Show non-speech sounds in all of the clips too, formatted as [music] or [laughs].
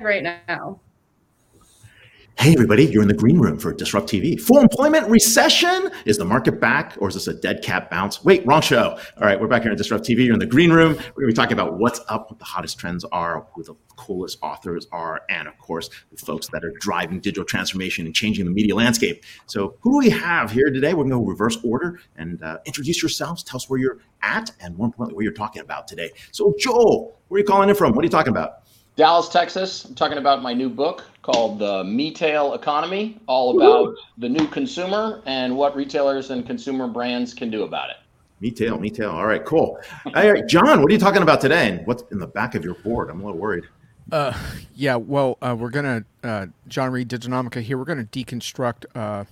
right now. Hey, everybody, you're in the green room for Disrupt TV. Full employment recession? Is the market back or is this a dead cat bounce? Wait, wrong show. All right, we're back here at Disrupt TV. You're in the green room. We're going to be talking about what's up, what the hottest trends are, who the coolest authors are, and of course, the folks that are driving digital transformation and changing the media landscape. So, who do we have here today? We're going to go reverse order and uh, introduce yourselves. Tell us where you're at and more importantly, what you're talking about today. So, Joel, where are you calling in from? What are you talking about? Dallas, Texas. I'm talking about my new book called The Me-Tail Economy, all about the new consumer and what retailers and consumer brands can do about it. Me-Tail, Me-Tail. All right, cool. All right, Jon, what are you talking about today? And what's in the back of your board? I'm a little worried. Uh, yeah, well, uh, we're gonna uh, Jon Reed Diginomica here. We're gonna deconstruct uh,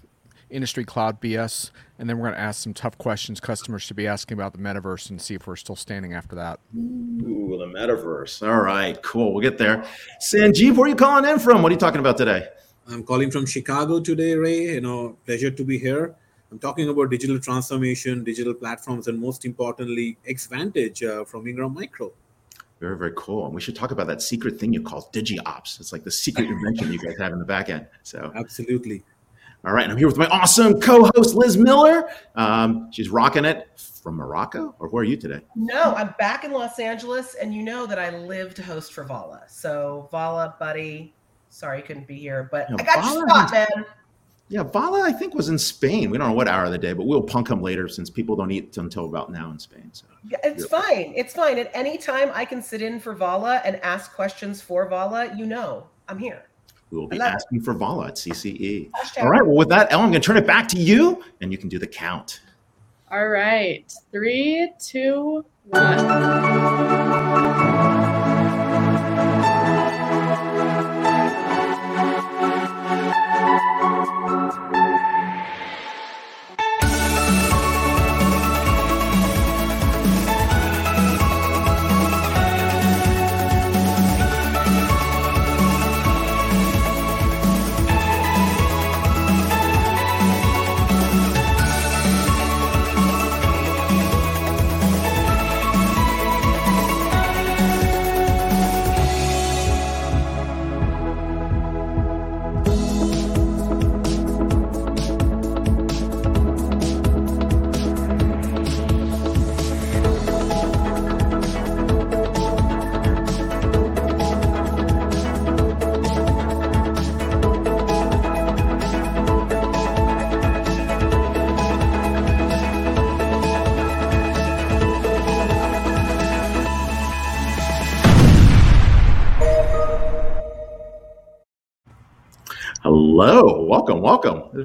industry cloud BS, and then we're going to ask some tough questions customers should be asking about the metaverse and see if we're still standing after that. Ooh, the metaverse. All right, cool. We'll get there. Sanjib, where are you calling in from? What are you talking about today? I'm calling from Chicago today, Ray. You know, pleasure to be here. I'm talking about digital transformation, digital platforms, and most importantly, Xvantage uh, from Ingram Micro. Very, very cool. And we should talk about that secret thing you call DigiOps. It's like the secret invention you guys have in the back end. So absolutely. All right, I'm here with my awesome co-host Liz Miller. Um, she's rocking it from Morocco, or where are you today? No, I'm back in Los Angeles, and you know that I live to host for Vala. So Vala, buddy, sorry you couldn't be here, but yeah, I got Vala, your spot, man. Yeah, Vala, I think was in Spain. We don't know what hour of the day, but we'll punk him later since people don't eat until about now in Spain. So yeah, it's fine. It's fine. At any time I can sit in for Vala and ask questions for Vala, you know, I'm here. We will be asking for Vala at CCE. All right. Well, with that, Ellen, I'm going to turn it back to you, and you can do the count. All right. Three, two, one.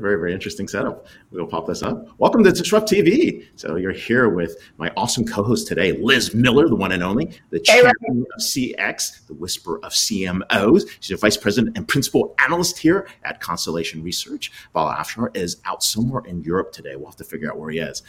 Very, very interesting setup. We'll pop this up. Welcome to Disrupt TV. So you're here with my awesome co-host today, Liz Miller, the one and only, the champion of CX, the whisper of CMOs. She's a vice president and principal analyst here at Constellation Research. Vala Afshar is out somewhere in Europe today. We'll have to figure out where he is.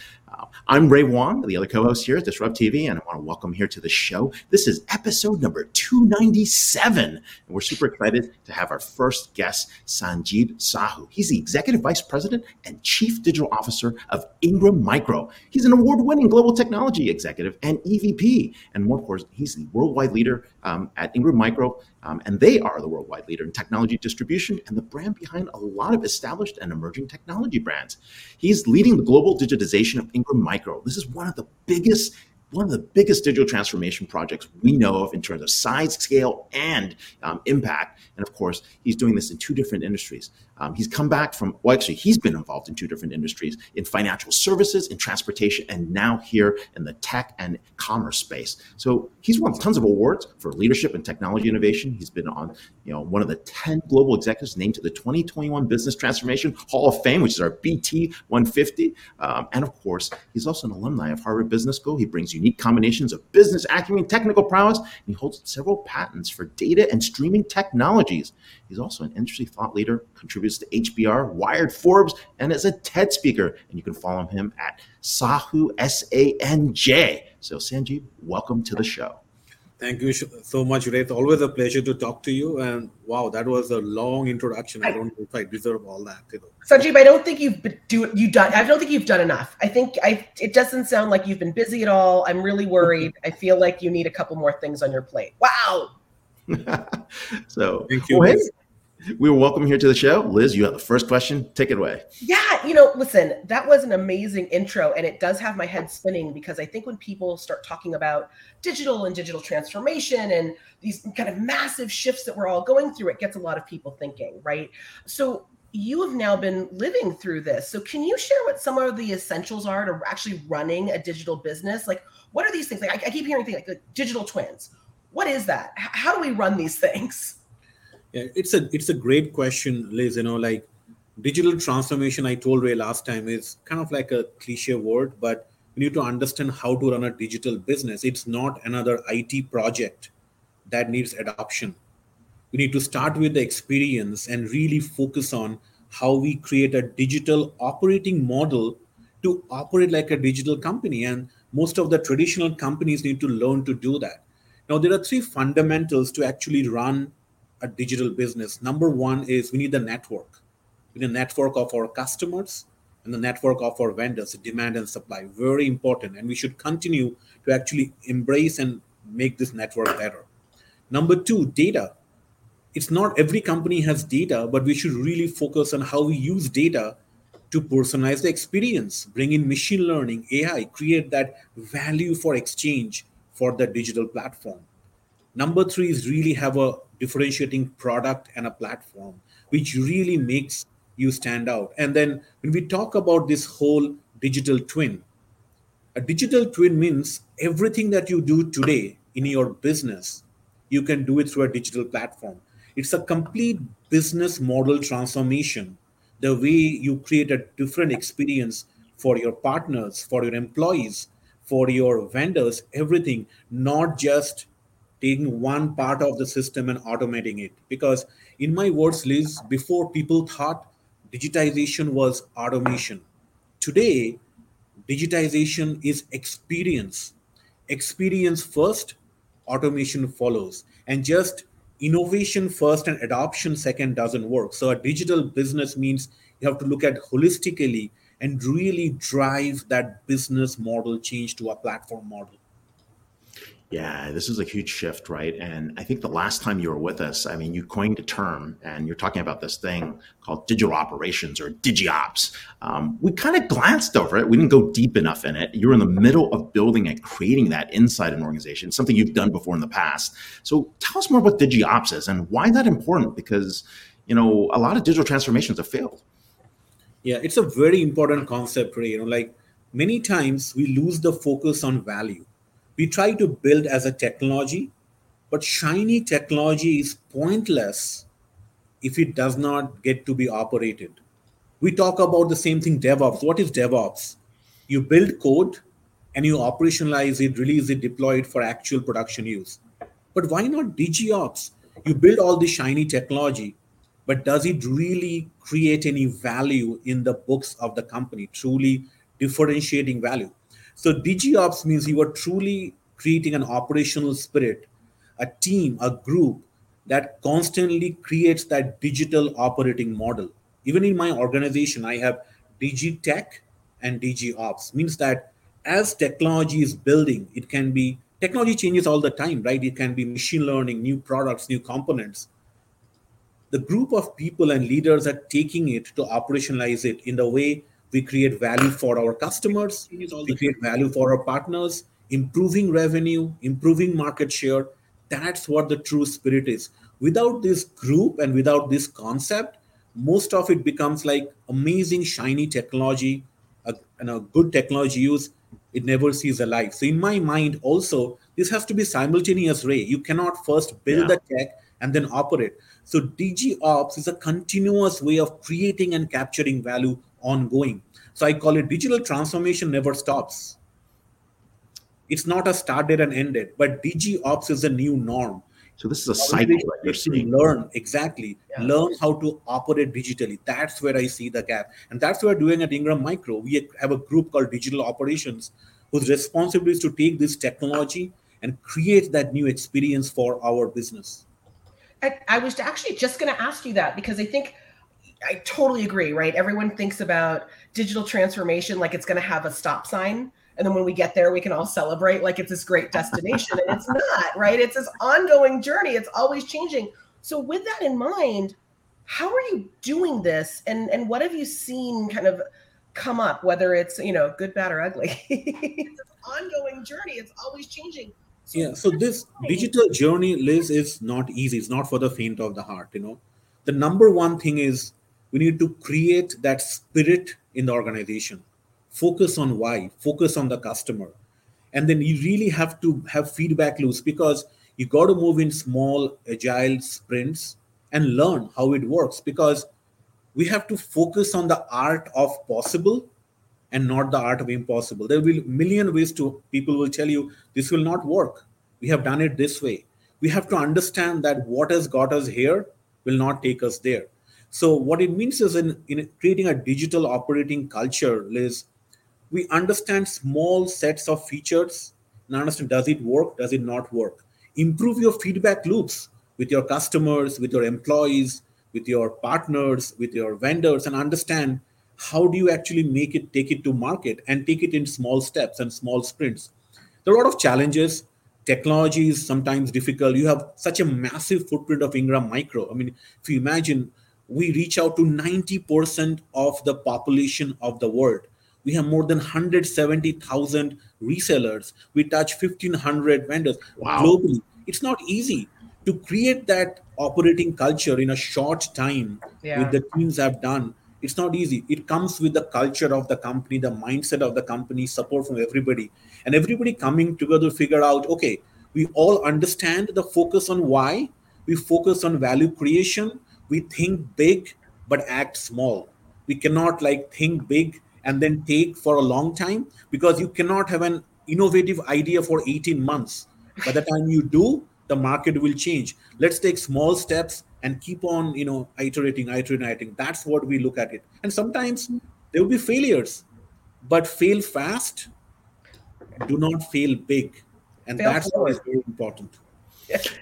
I'm Ray Wang, the other co-host here at Disrupt TV, and I want to welcome here to the show. This is episode number 297, and we're super excited to have our first guest, Sanjib Sahoo. He's the executive vice president and chief digital officer of Ingram Micro. He's an award-winning global technology executive and EVP, and more of course, he's the worldwide leader um, at Ingram Micro um, and they are the worldwide leader in technology distribution and the brand behind a lot of established and emerging technology brands. He's leading the global digitization of Ingram Micro. This is one of the biggest one of the biggest digital transformation projects we know of in terms of size, scale, and um, impact. And of course, he's doing this in two different industries. Um, he's come back from, well, actually, he's been involved in two different industries in financial services, in transportation, and now here in the tech and commerce space. So he's won tons of awards for leadership and technology innovation. He's been on, you know, one of the 10 global executives named to the 2021 Business Transformation Hall of Fame, which is our BT 150. Um, and of course, he's also an alumni of Harvard Business School. He brings unique combinations of business acumen, technical prowess, and he holds several patents for data and streaming technologies. He's also an industry thought leader, contributes to HBR, Wired, Forbes, and is a TED speaker. And you can follow him at Sahoo, S A N J. So, Sanjib, welcome to the show. Thank you so much, Ray. Always a pleasure to talk to you. And wow, that was a long introduction. I don't know if I deserve all that. You know. Sanjib, I don't think you've do you done. I don't think you've done enough. I think I. It doesn't sound like you've been busy at all. I'm really worried. [laughs] I feel like you need a couple more things on your plate. Wow. So, Thank you. well, hey, we were welcome here to the show. Liz, you have the first question. Take it away. Yeah, you know, listen, that was an amazing intro, and it does have my head spinning because I think when people start talking about digital and digital transformation and these kind of massive shifts that we're all going through, it gets a lot of people thinking, right? So, you have now been living through this. So, can you share what some of the essentials are to actually running a digital business? Like, what are these things? Like, I, I keep hearing things like, like digital twins. What is that? How do we run these things? Yeah, it's a it's a great question, Liz. You know, like digital transformation. I told Ray last time is kind of like a cliche word, but we need to understand how to run a digital business. It's not another IT project that needs adoption. We need to start with the experience and really focus on how we create a digital operating model to operate like a digital company. And most of the traditional companies need to learn to do that. Now, there are three fundamentals to actually run a digital business. Number one is we need the network. We need a network of our customers and the network of our vendors, demand and supply. Very important. And we should continue to actually embrace and make this network better. Number two, data. It's not every company has data, but we should really focus on how we use data to personalize the experience, bring in machine learning, AI, create that value for exchange for the digital platform. Number three is really have a differentiating product and a platform, which really makes you stand out. And then when we talk about this whole digital twin, a digital twin means everything that you do today in your business, you can do it through a digital platform. It's a complete business model transformation. The way you create a different experience for your partners, for your employees, for your vendors, everything, not just taking one part of the system and automating it. Because, in my words, Liz, before people thought digitization was automation. Today, digitization is experience. Experience first, automation follows. And just innovation first and adoption second doesn't work. So, a digital business means you have to look at holistically and really drive that business model change to a platform model. Yeah, this is a huge shift, right? And I think the last time you were with us, I mean, you coined a term and you're talking about this thing called digital operations or digiops. Um, we kind of glanced over it. We didn't go deep enough in it. You're in the middle of building and creating that inside an organization, something you've done before in the past. So tell us more what digiops is and why that important? Because, you know, a lot of digital transformations have failed. Yeah, it's a very important concept. You know, like many times we lose the focus on value we try to build as a technology, but shiny technology is pointless if it does not get to be operated. We talk about the same thing DevOps. What is DevOps? You build code and you operationalize it, release it, deploy it for actual production use. But why not DigiOps? You build all this shiny technology, but does it really create any value in the books of the company, truly differentiating value? So DigiOps means you are truly creating an operational spirit, a team, a group that constantly creates that digital operating model. Even in my organization, I have DigiTech and DigiOps. Means that as technology is building, it can be technology changes all the time, right? It can be machine learning, new products, new components. The group of people and leaders are taking it to operationalize it in the way we create value for our customers, we create value for our partners, improving revenue, improving market share. That's what the true spirit is. Without this group and without this concept, most of it becomes like amazing, shiny technology a, and a good technology use. It never sees a life. So, in my mind, also, this has to be simultaneous, Ray. You cannot first build yeah. the tech and then operate. So, DigiOps is a continuous way of creating and capturing value ongoing. So I call it digital transformation never stops. It's not a started and ended, but DigiOps is a new norm. So this is a cycle that you're seeing. Learn exactly, yeah. learn how to operate digitally. That's where I see the gap, and that's what we're doing at Ingram Micro. We have a group called Digital Operations, whose responsibility is to take this technology and create that new experience for our business. I, I was actually just going to ask you that because I think I totally agree, right? Everyone thinks about digital transformation like it's going to have a stop sign and then when we get there we can all celebrate like it's this great destination and it's not [laughs] right? It's this ongoing journey. It's always changing. So with that in mind how are you doing this? And and what have you seen kind of come up whether it's you know good bad or ugly? [laughs] It's an ongoing journey. It's always changing yeah so this digital journey liz is not easy. It's not for the faint of the heart you know. The number one thing is we need to create that spirit in the organization. Focus on why focus on the customer. And then you really have to have feedback loops because you got to move in small agile sprints and learn how it works because we have to focus on the art of possible and not the art of impossible. There will million ways to people will tell you this will not work. We have done it this way. We have to understand that what has got us here will not take us there. So what it means is in, in creating a digital operating culture is we understand small sets of features and understand does it work, does it not work. Improve your feedback loops with your customers, with your employees, with your partners, with your vendors, and understand how do you actually make it, take it to market and take it in small steps and small sprints. There are a lot of challenges. Technology is sometimes difficult. You have such a massive footprint of Ingram Micro. I mean, if you imagine we reach out to 90% of the population of the world. We have more than 170,000 resellers. We touch 1,500 vendors wow. globally. It's not easy to create that operating culture in a short time yeah. with the teams i've done. It's not easy. It comes with the culture of the company, the mindset of the company, support from everybody, and everybody coming together to figure out okay, we all understand the focus on why, we focus on value creation, we think big but act small. We cannot like think big and then take for a long time because you cannot have an innovative idea for 18 months. By the time you do the market will change. Let's take small steps and keep on you know iterating iterating iterating. That's what we look at it. And sometimes there will be failures but fail fast do not fail big. And fail that's forward. what is very important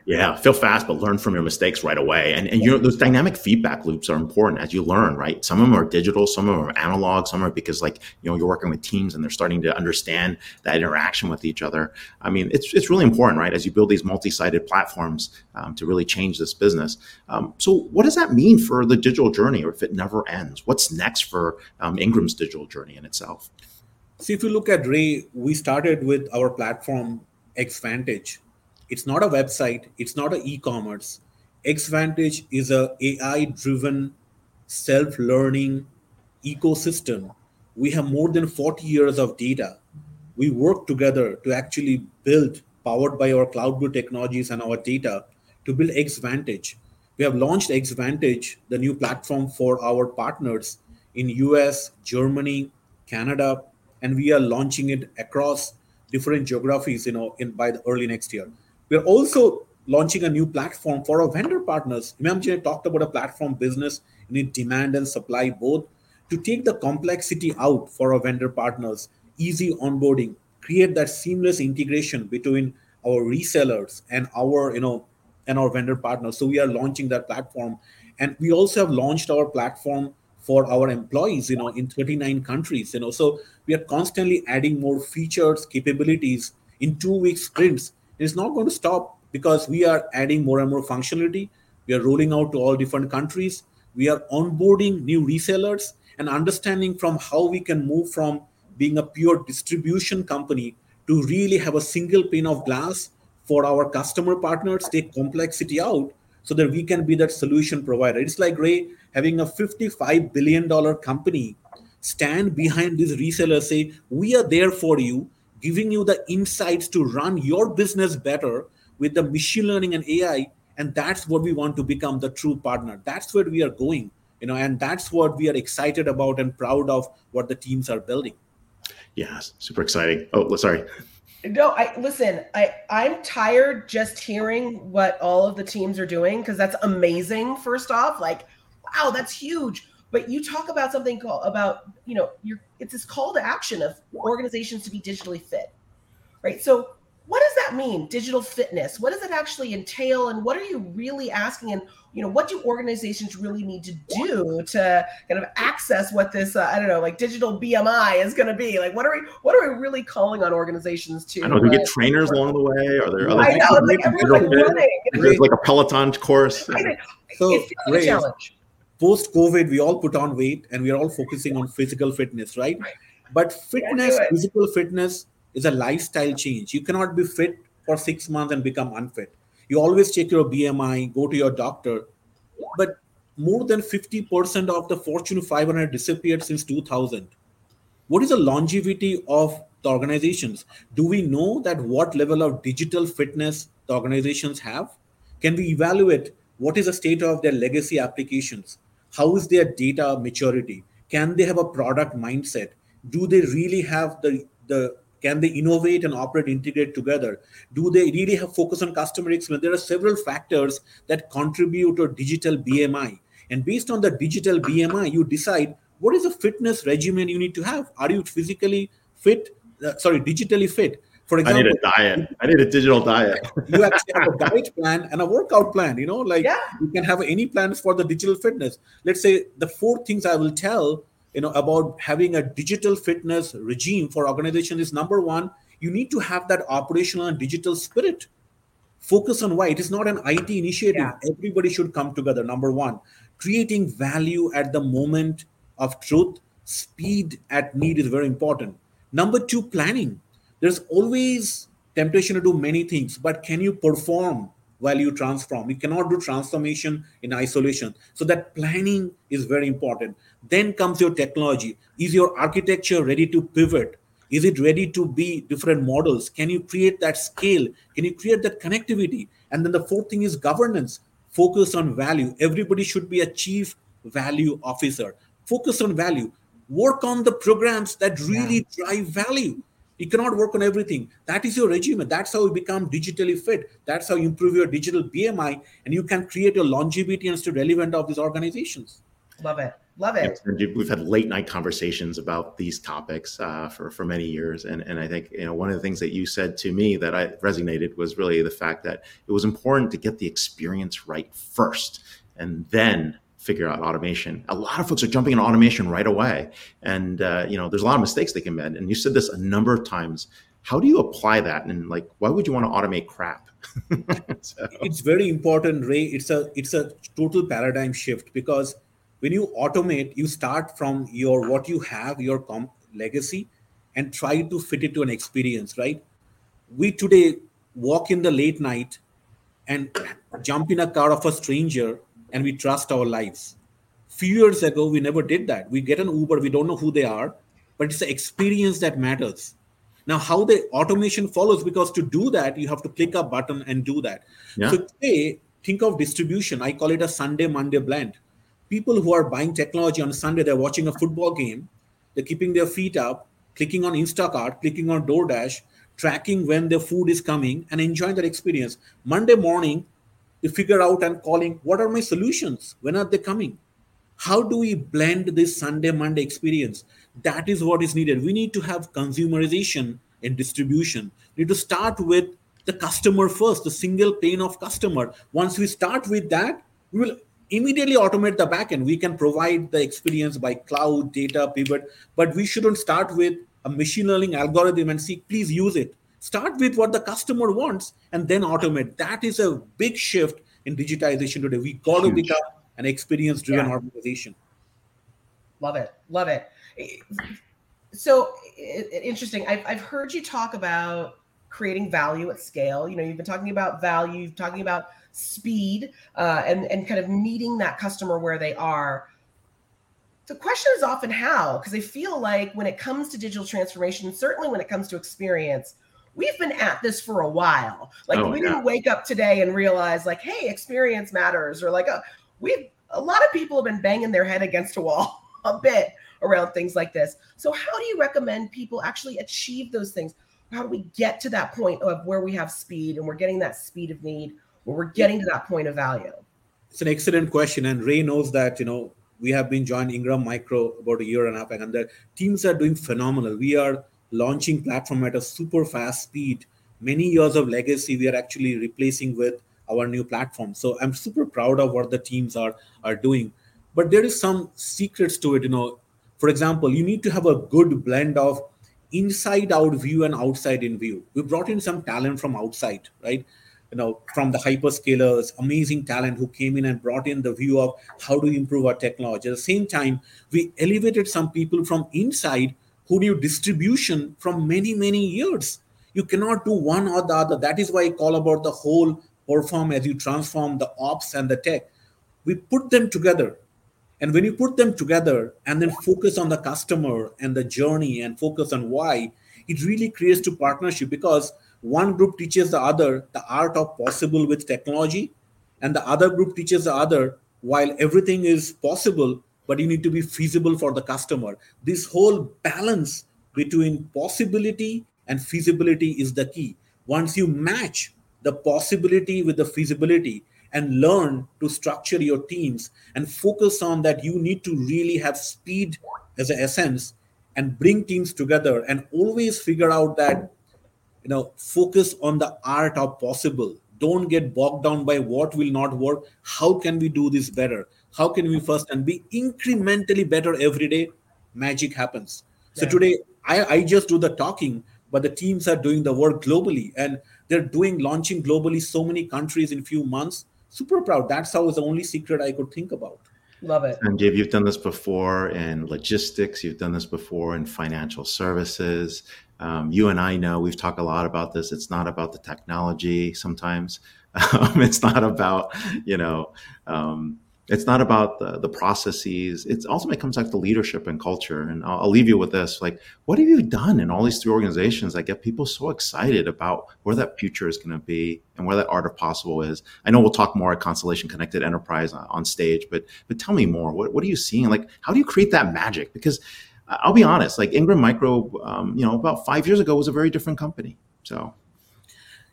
yeah, feel fast, but learn from your mistakes right away. And and you know those dynamic feedback loops are important as you learn, right? Some of them are digital, some of them are analog, some are because like you know you're working with teams and they're starting to understand that interaction with each other. I mean, it's it's really important, right? As you build these multi-sided platforms um, to really change this business. Um, so, what does that mean for the digital journey, or if it never ends? What's next for um, Ingram's digital journey in itself? See, if you look at Ray, we started with our platform Xvantage it's not a website. It's not an e-commerce. Xvantage is a AI-driven, self-learning ecosystem. We have more than 40 years of data. We work together to actually build, powered by our cloud technologies and our data, to build Xvantage. We have launched Xvantage, the new platform for our partners in US, Germany, Canada, and we are launching it across different geographies, you know, in by the early next year. We're also launching a new platform for our vendor partners. Remember, I talked about a platform business. You need demand and supply both to take the complexity out for our vendor partners, easy onboarding, create that seamless integration between our resellers and our, you know, and our vendor partners. So we are launching that platform. And we also have launched our platform for our employees, you know, in 39 countries, you know. So we are constantly adding more features, capabilities in two week sprints it's not going to stop because we are adding more and more functionality. We are rolling out to all different countries. We are onboarding new resellers and understanding from how we can move from being a pure distribution company to really have a single pane of glass for our customer partners, take complexity out so that we can be that solution provider. It's like Ray having a $55 billion company stand behind these resellers, say, We are there for you giving you the insights to run your business better with the machine learning and AI. And that's what we want to become the true partner. That's where we are going, you know, and that's what we are excited about and proud of what the teams are building. Yes, super exciting. Oh, sorry. No, I listen, I I'm tired just hearing what all of the teams are doing because that's amazing first off, like wow, that's huge but you talk about something called about you know you're it's this call to action of organizations to be digitally fit right? So what does that mean digital fitness? What does it actually entail? And what are you really asking? And you know what do organizations really need to do to kind of access what this uh, i don't know like digital bmi is going to be? Like what are we what are we really calling on organizations to I know, do we get trainers along the way? Are there other i know that it's like make everyone's running. There's like a Peloton course. I think So, it's a Ray, challenge post COVID, we all put on weight and we are all focusing on physical fitness, right? But fitness, physical fitness is a lifestyle change. You cannot be fit for six months and become unfit. You always check your BMI, go to your doctor. But more than 50% of the Fortune 500 disappeared since 2000. What is the longevity of the organizations? Do we know that what level of digital fitness the organizations have? Can we evaluate what is the state of their legacy applications? How is their data maturity? Can they have a product mindset? Do they really have the the can they innovate and operate integrate together? Do they really have focus on customer experience? There are several factors that contribute to digital BMI. And based on the digital BMI, you decide what is the fitness regimen you need to have. Are you physically fit? Uh, sorry, digitally fit. For I need a diet. I need a digital diet. [laughs] you actually have a diet plan and a workout plan you know like Yeah. you can have any plans for the digital fitness let's say the four things i will tell you know about having a digital fitness regime for organization is number one you need to have that operational and digital spirit focus on why it is not an it initiative Yeah. everybody should come together number one creating value at the moment of truth speed at need is very important number two planning there's always temptation to do many things but can you perform while you transform? You cannot do transformation in isolation. So that planning is very important. Then comes your technology. Is your architecture ready to pivot? Is it ready to be different models? Can you create that scale? Can you create that connectivity? And then the fourth thing is governance. Focus on value. Everybody should be a chief value officer. Focus on value. Work on the programs that really drive value you cannot work on everything. That is your regimen. That's how you become digitally fit. That's how you improve your digital bmi and you can create your longevity and stay relevant of these organizations. Love it. Love it. And We've had late night conversations about these topics uh, for for many years, and and I think you know one of the things that you said to me that I resonated was really the fact that it was important to get the experience right first, and then figure out automation. A lot of folks are jumping into automation right away, and uh, you know there's a lot of mistakes they can make. And you said this a number of times. How do you apply that? And like, why would you want to automate crap? [laughs] so, it's very important ray it's a it's a total paradigm shift because when you automate you start from your what you have your com- legacy and try to fit it to an experience right we today walk in the late night and jump in a car of a stranger and we trust our lives. Few years ago we never did that. We get an uber we don't know who they are but it's the experience that matters. Now how the automation follows because to do that you have to click a button and do that. Yeah. so today think of distribution. I call it a sunday monday blend. People who are buying technology on sunday they're watching a football game they're keeping their feet up clicking on instacart clicking on doordash tracking when their food is coming and enjoying that experience. Monday morning figure out and calling what are my solutions? When are they coming? How do we blend this sunday monday experience? That is what is needed. We need to have consumerization in distribution. We need to start with the customer first the single pane of customer. Once we start with that we will immediately automate the backend we can provide the experience by cloud data pivot but we shouldn't start with a machine learning algorithm and see please use it start with what the customer wants and then automate that is a big shift in digitization today we got to become an experience driven Yeah. organization Love it. Love it. So i- i- interesting. I've, I've heard you talk about creating value at scale. You know, you've been talking about value, you've talking about speed, uh, and and kind of meeting that customer where they are. The question is often how, because I feel like when it comes to digital transformation, certainly when it comes to experience, we've been at this for a while. Like Oh, we yeah. didn't wake up today and realize, like, hey, experience matters, or like, uh, we've a lot of people have been banging their head against a wall [laughs] a bit around things like this. So, how do you recommend people actually achieve those things? How do we get to that point of where we have speed and we're getting that speed of need, where we're getting to that point of value? it's an excellent question and ray knows that you know we have been joined ingram micro about a year and a half and the teams are doing phenomenal we are launching platform at a super fast speed many years of legacy we are actually replacing with our new platform. So I'm super proud of what the teams are are doing. But there is some secrets to it. You know, for example, you need to have a good blend of inside out view and outside in view. We brought in some talent from outside, right? You know, from the hyperscalers, amazing talent who came in and brought in the view of how to improve our technology. At the same time, we elevated some people from inside who knew distribution from many, many years. You cannot do one or the other. That is why I call about the whole perform as you transform the ops and the tech. We put them together. And when you put them together and then focus on the customer and the journey and focus on why, it really creates to partnership because one group teaches the other the art of possible with technology, and the other group teaches the other while everything is possible, but you need to be feasible for the customer. This whole balance between possibility and feasibility is the key. Once you match the possibility with the feasibility and learn to structure your teams and focus on that you need to really have speed as an essence and bring teams together and always figure out that you know focus on the art of possible don't get bogged down by what will not work how can we do this better how can we first and be incrementally better every day magic happens so Yeah. today I, I just do the talking but the teams are doing the work globally and they're doing launching globally so many countries in few months super proud that's how is the only secret i could think about Love it. Sanjib, you've done this before in logistics. You've done this before in financial services. Um, you and I know we've talked a lot about this. It's not about the technology. Sometimes [laughs] um, it's not about you know. Um, it's not about the, the processes. It's ultimately comes back to leadership and culture. And I'll, I'll leave you with this: like, what have you done in all these three organizations that get people so excited about where that future is going to be and where that art of possible is? I know we'll talk more at Constellation Connected Enterprise on, stage, but but tell me more. What what are you seeing? Like, how do you create that magic? Because I'll be honest, like Ingram Micro, um, you know, about five years ago was a very different company. So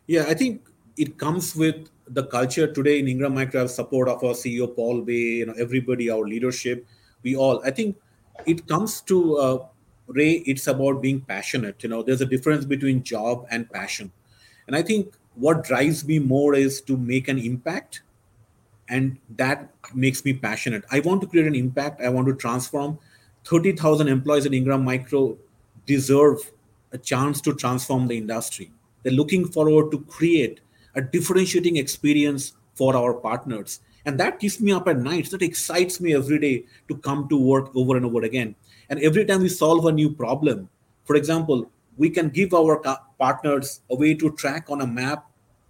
Yeah, I think it comes with the culture today in Ingram Micro. Have support of our CEO Paul Bay, you know, everybody, our leadership. We all. I think it comes to uh, Ray. It's about being passionate. You know, there's a difference between job and passion, and I think what drives me more is to make an impact, and that makes me passionate. I want to create an impact. I want to transform. Thirty thousand employees in Ingram Micro deserve a chance to transform the industry. They're looking forward to create a differentiating experience for our partners. And that keeps me up at night. That excites me every day to come to work over and over again. And every time we solve a new problem, for example, we can give our partners a way to track on a map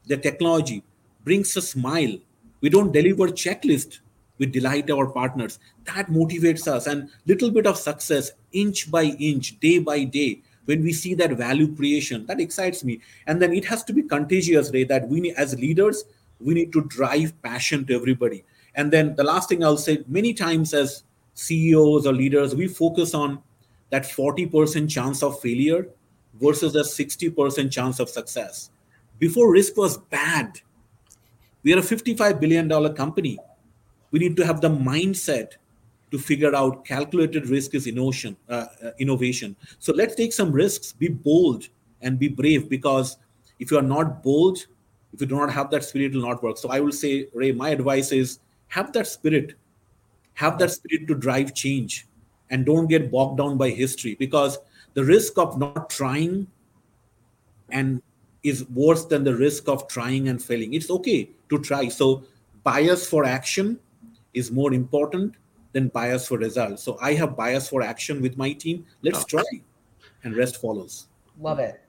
the technology brings a smile. We don't deliver checklist. We delight our partners. That motivates us. And little bit of success, inch by inch, day by day, when we see that value creation, that excites me. And then it has to be contagious, Ray, that we need, as leaders, we need to drive passion to everybody. And then the last thing I'll say, many times as CEOs or leaders, we focus on that 40% chance of failure versus a 60% chance of success. Before risk was bad, we are a $55 billion company. We need to have the mindset to figure out calculated risk is innovation. Uh, uh, innovation. So let's take some risks, be bold and be brave because if you are not bold, if you do not have that spirit, it will not work. So I will say, Ray, my advice is have that spirit, have that spirit to drive change and don't get bogged down by history because the risk of not trying and is worse than the risk of trying and failing. It's okay to try. So bias for action is more important than bias for results. So I have bias for action with my team. Let's try, and rest follows. Love it.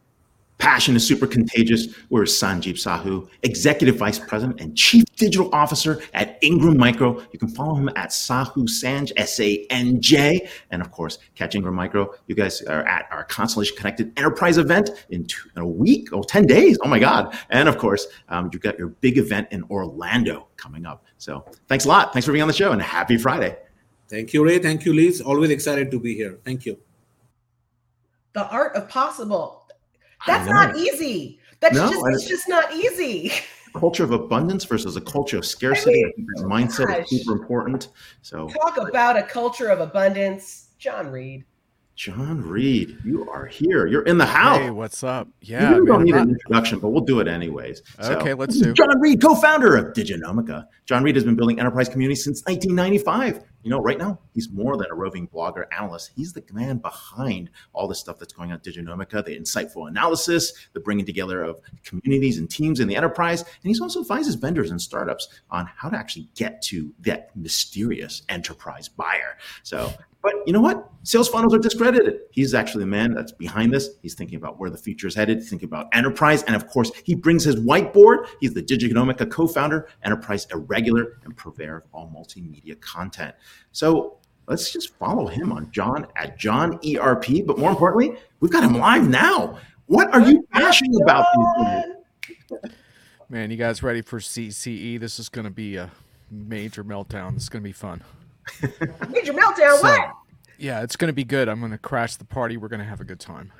Passion is super contagious. We're Sanjib Sahoo, Executive Vice President and Chief Digital Officer at Ingram Micro. You can follow him at Sahoo Sanj, S A N J. And of course, catch Ingram Micro. You guys are at our Constellation Connected Enterprise event in, two, in a week, oh, 10 days. Oh my God. And of course, um, you've got your big event in Orlando coming up. So thanks a lot. Thanks for being on the show and happy Friday. Thank you, Ray. Thank you, Liz. Always excited to be here. Thank you. The art of possible. That's not easy. That's No, just it's just not easy. [laughs] Culture of abundance versus a culture of scarcity. I think that mindset gosh. is super important. So Talk about a culture of abundance. Jon Reed. Jon Reed, you are here. You're in the house. Hey, what's up? Yeah, you don't man, need I'm an introduction, but we'll do it anyways. So, Okay, let's this is do. Jon Reed, co-founder of Diginomica. John Reed has been building enterprise communities since 1995. You know, right now he's more than a roving blogger analyst. He's the man behind all the stuff that's going on at Diginomica, the insightful analysis, the bringing together of communities and teams in the enterprise, and he's also advises vendors and startups on how to actually get to that mysterious enterprise buyer. So but you know what? Sales funnels are discredited. He's actually the man that's behind this. He's thinking about where the future is headed, thinking about enterprise. And of course, he brings his whiteboard. He's the Diginomica co founder, enterprise irregular, and purveyor of all multimedia content. So let's just follow him on John at John ERP. But more importantly, we've got him live now. What are you passionate about? Man, you guys ready for CCE? This is going to be a major meltdown. This is going to be fun. [laughs] Major meltdown. So, what? Yeah, it's going to be good. I'm going to crash the party. We're going to have a good time.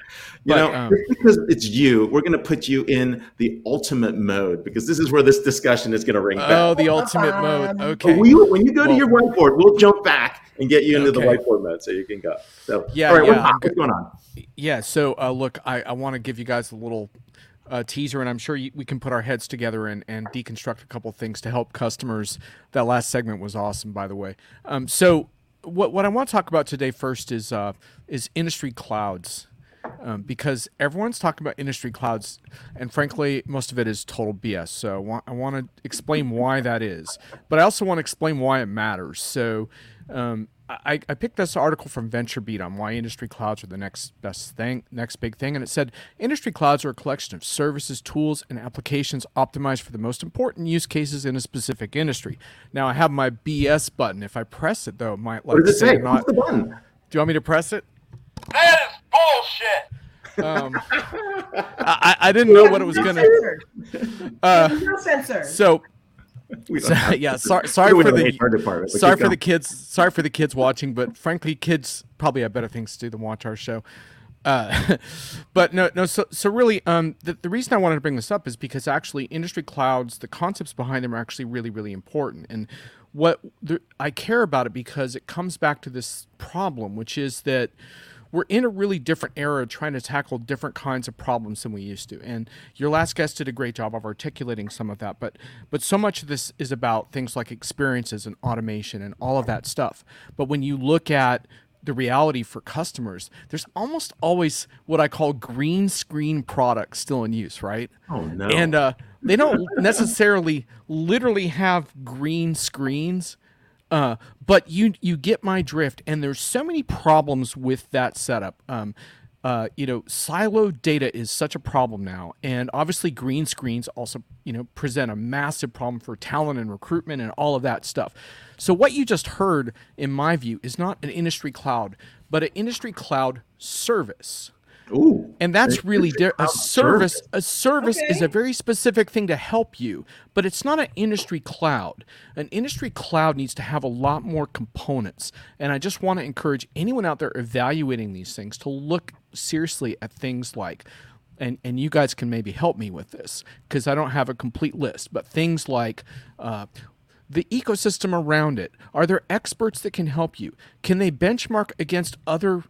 You But, know, um, because it's you, we're going to put you in the ultimate mode because this is where this discussion is going to ring back. Oh, the ultimate mode. Um, Okay. We, when you go to your whiteboard, we'll jump back and get you into the whiteboard mode so you can go. So, Yeah, all right, yeah, what's, what's going on? Yeah. So, uh, look, I, I want to give you guys a little uh, teaser, and I'm sure you, we can put our heads together and, and deconstruct a couple things to help customers. That last segment was awesome, by the way. Um, so, what what I want to talk about today first is uh, is industry clouds. Um, because everyone's talking about industry clouds, and frankly, most of it is total BS. So I want, I want to explain why that is, but I also want to explain why it matters. So um, I, I picked this article from VentureBeat on why industry clouds are the next best thing, next big thing, and it said industry clouds are a collection of services, tools, and applications optimized for the most important use cases in a specific industry. Now I have my BS button. If I press it, though, it might like What does it say? not. What's the button? Do you want me to press it? That is bullshit. Um, [laughs] I, I didn't know what it was gonna. censored. Uh, no so We [laughs] So, yeah, sorry, sorry for the have an HR department, sorry for the kids. Sorry for the kids watching, but frankly, kids probably have better things to do than watch our show. Uh, [laughs] but no, no. So, so really, um, the, the reason I wanted to bring this up is because actually, industry clouds, the concepts behind them are actually really, really important. And what the, I care about it because it comes back to this problem, which is that we're in a really different era trying to tackle different kinds of problems than we used to. And your last guest did a great job of articulating some of that but but so much of this is about things like experiences and automation and all of that stuff. But when you look at the reality for customers there's almost always what i call green screen products still in use right? Oh, no. and uh, they don't [laughs] necessarily literally have green screens uh, but you you get my drift and there's so many problems with that setup. Um, uh, you know siloed data is such a problem now and obviously green screens also you know present a massive problem for talent and recruitment and all of that stuff. So what you just heard in my view is not an industry cloud but an industry cloud service Ooh. and that's really di- a service. service. A service is a very specific thing to help you, but it's not an industry cloud. An industry cloud needs to have a lot more components. And I just want to encourage anyone out there evaluating these things to look seriously at things like and, and you guys can maybe help me with this because I don't have a complete list, but things like uh, the ecosystem around it. Are there experts that can help you? Can they benchmark against other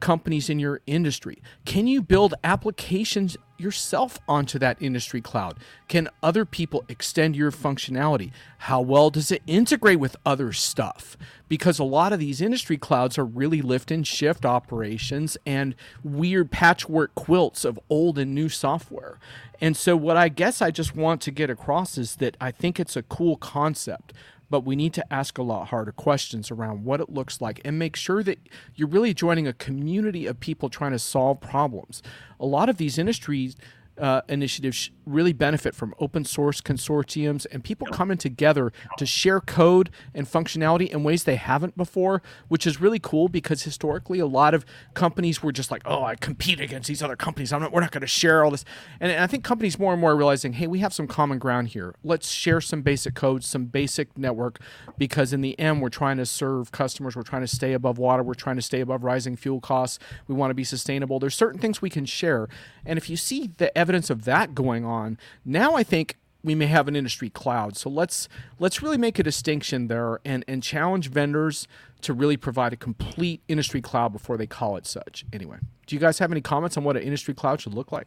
companies in your industry? Can you build applications yourself onto that industry cloud? Can other people extend your functionality? How well does it integrate with other stuff? Because a lot of these industry clouds are really lift and shift operations and weird patchwork quilts of old and new software. And so, what I guess I just want to get across is that I think it's a cool concept but we need to ask a lot harder questions around what it looks like and make sure that you're really joining a community of people trying to solve problems. A lot of these industries uh, initiatives really benefit from open source consortiums and people coming together to share code and functionality in ways they haven't before, which is really cool because historically a lot of companies were just like, oh, I compete against these other companies. I'm not, we're not going to share all this. And I think companies more and more are realizing, hey, we have some common ground here. Let's share some basic code, some basic network, because in the end, we're trying to serve customers. We're trying to stay above water. We're trying to stay above rising fuel costs. We want to be sustainable. There's certain things we can share. And if you see the evidence of that going on, now I think we may have an industry cloud. So let's let's really make a distinction there and and challenge vendors to really provide a complete industry cloud before they call it such. Anyway, do you guys have any comments on what an industry cloud should look like?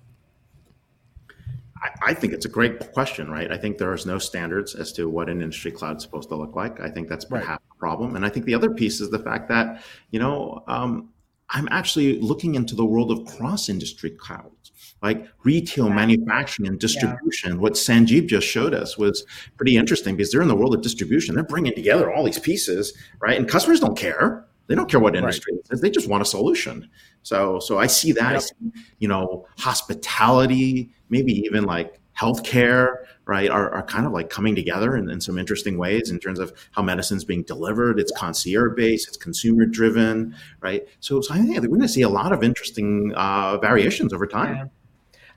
I, I think it's a great question, right? I think there is no standards as to what an industry cloud is supposed to look like. I think that's perhaps right. a problem. And I think the other piece is the fact that, you know, um, I'm actually looking into the world of cross industry clouds, like retail, manufacturing, and distribution. Yeah. What Sanjib just showed us was pretty interesting because they're in the world of distribution. They're bringing together all these pieces, right? And customers don't care. They don't care what industry right. it is. They just want a solution. So, so I see that. Yep. I see, you know, hospitality, maybe even like healthcare, right, are, are kind of like coming together in, in some interesting ways in terms of how medicine's being delivered. It's concierge based, it's consumer driven, right? So, so I think we're going to see a lot of interesting uh, variations over time.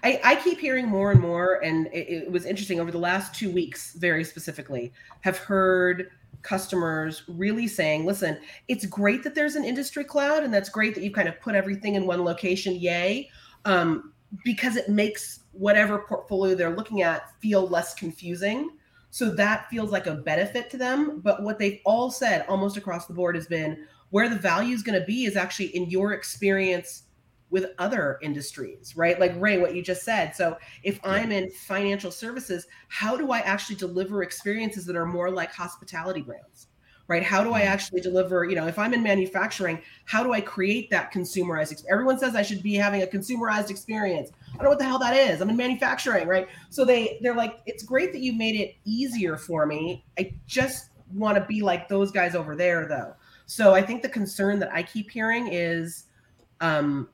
I, I, keep hearing more and more, and it, it, was interesting over the last two weeks, very specifically, have heard customers really saying, listen, it's great that there's an industry cloud, and that's great that you kind of put everything in one location, yay, um, because it makes whatever portfolio they're looking at feel less confusing. So that feels like a benefit to them. But what they've all said almost across the board has been where the value is going to be is actually in your experience with other industries, right? Like Ray, what you just said. So if I'm in financial services, how do I actually deliver experiences that are more like hospitality brands? right? How do I mm-hmm. actually deliver? You know, if I'm in manufacturing, how do I create that consumerized? Experience? Everyone says I should be having a consumerized experience. I don't know what the hell that is. I'm in manufacturing, right? So they they're like, it's great that you made it easier for me. I just want to be like those guys over there, though. So I think the concern that I keep hearing is, um,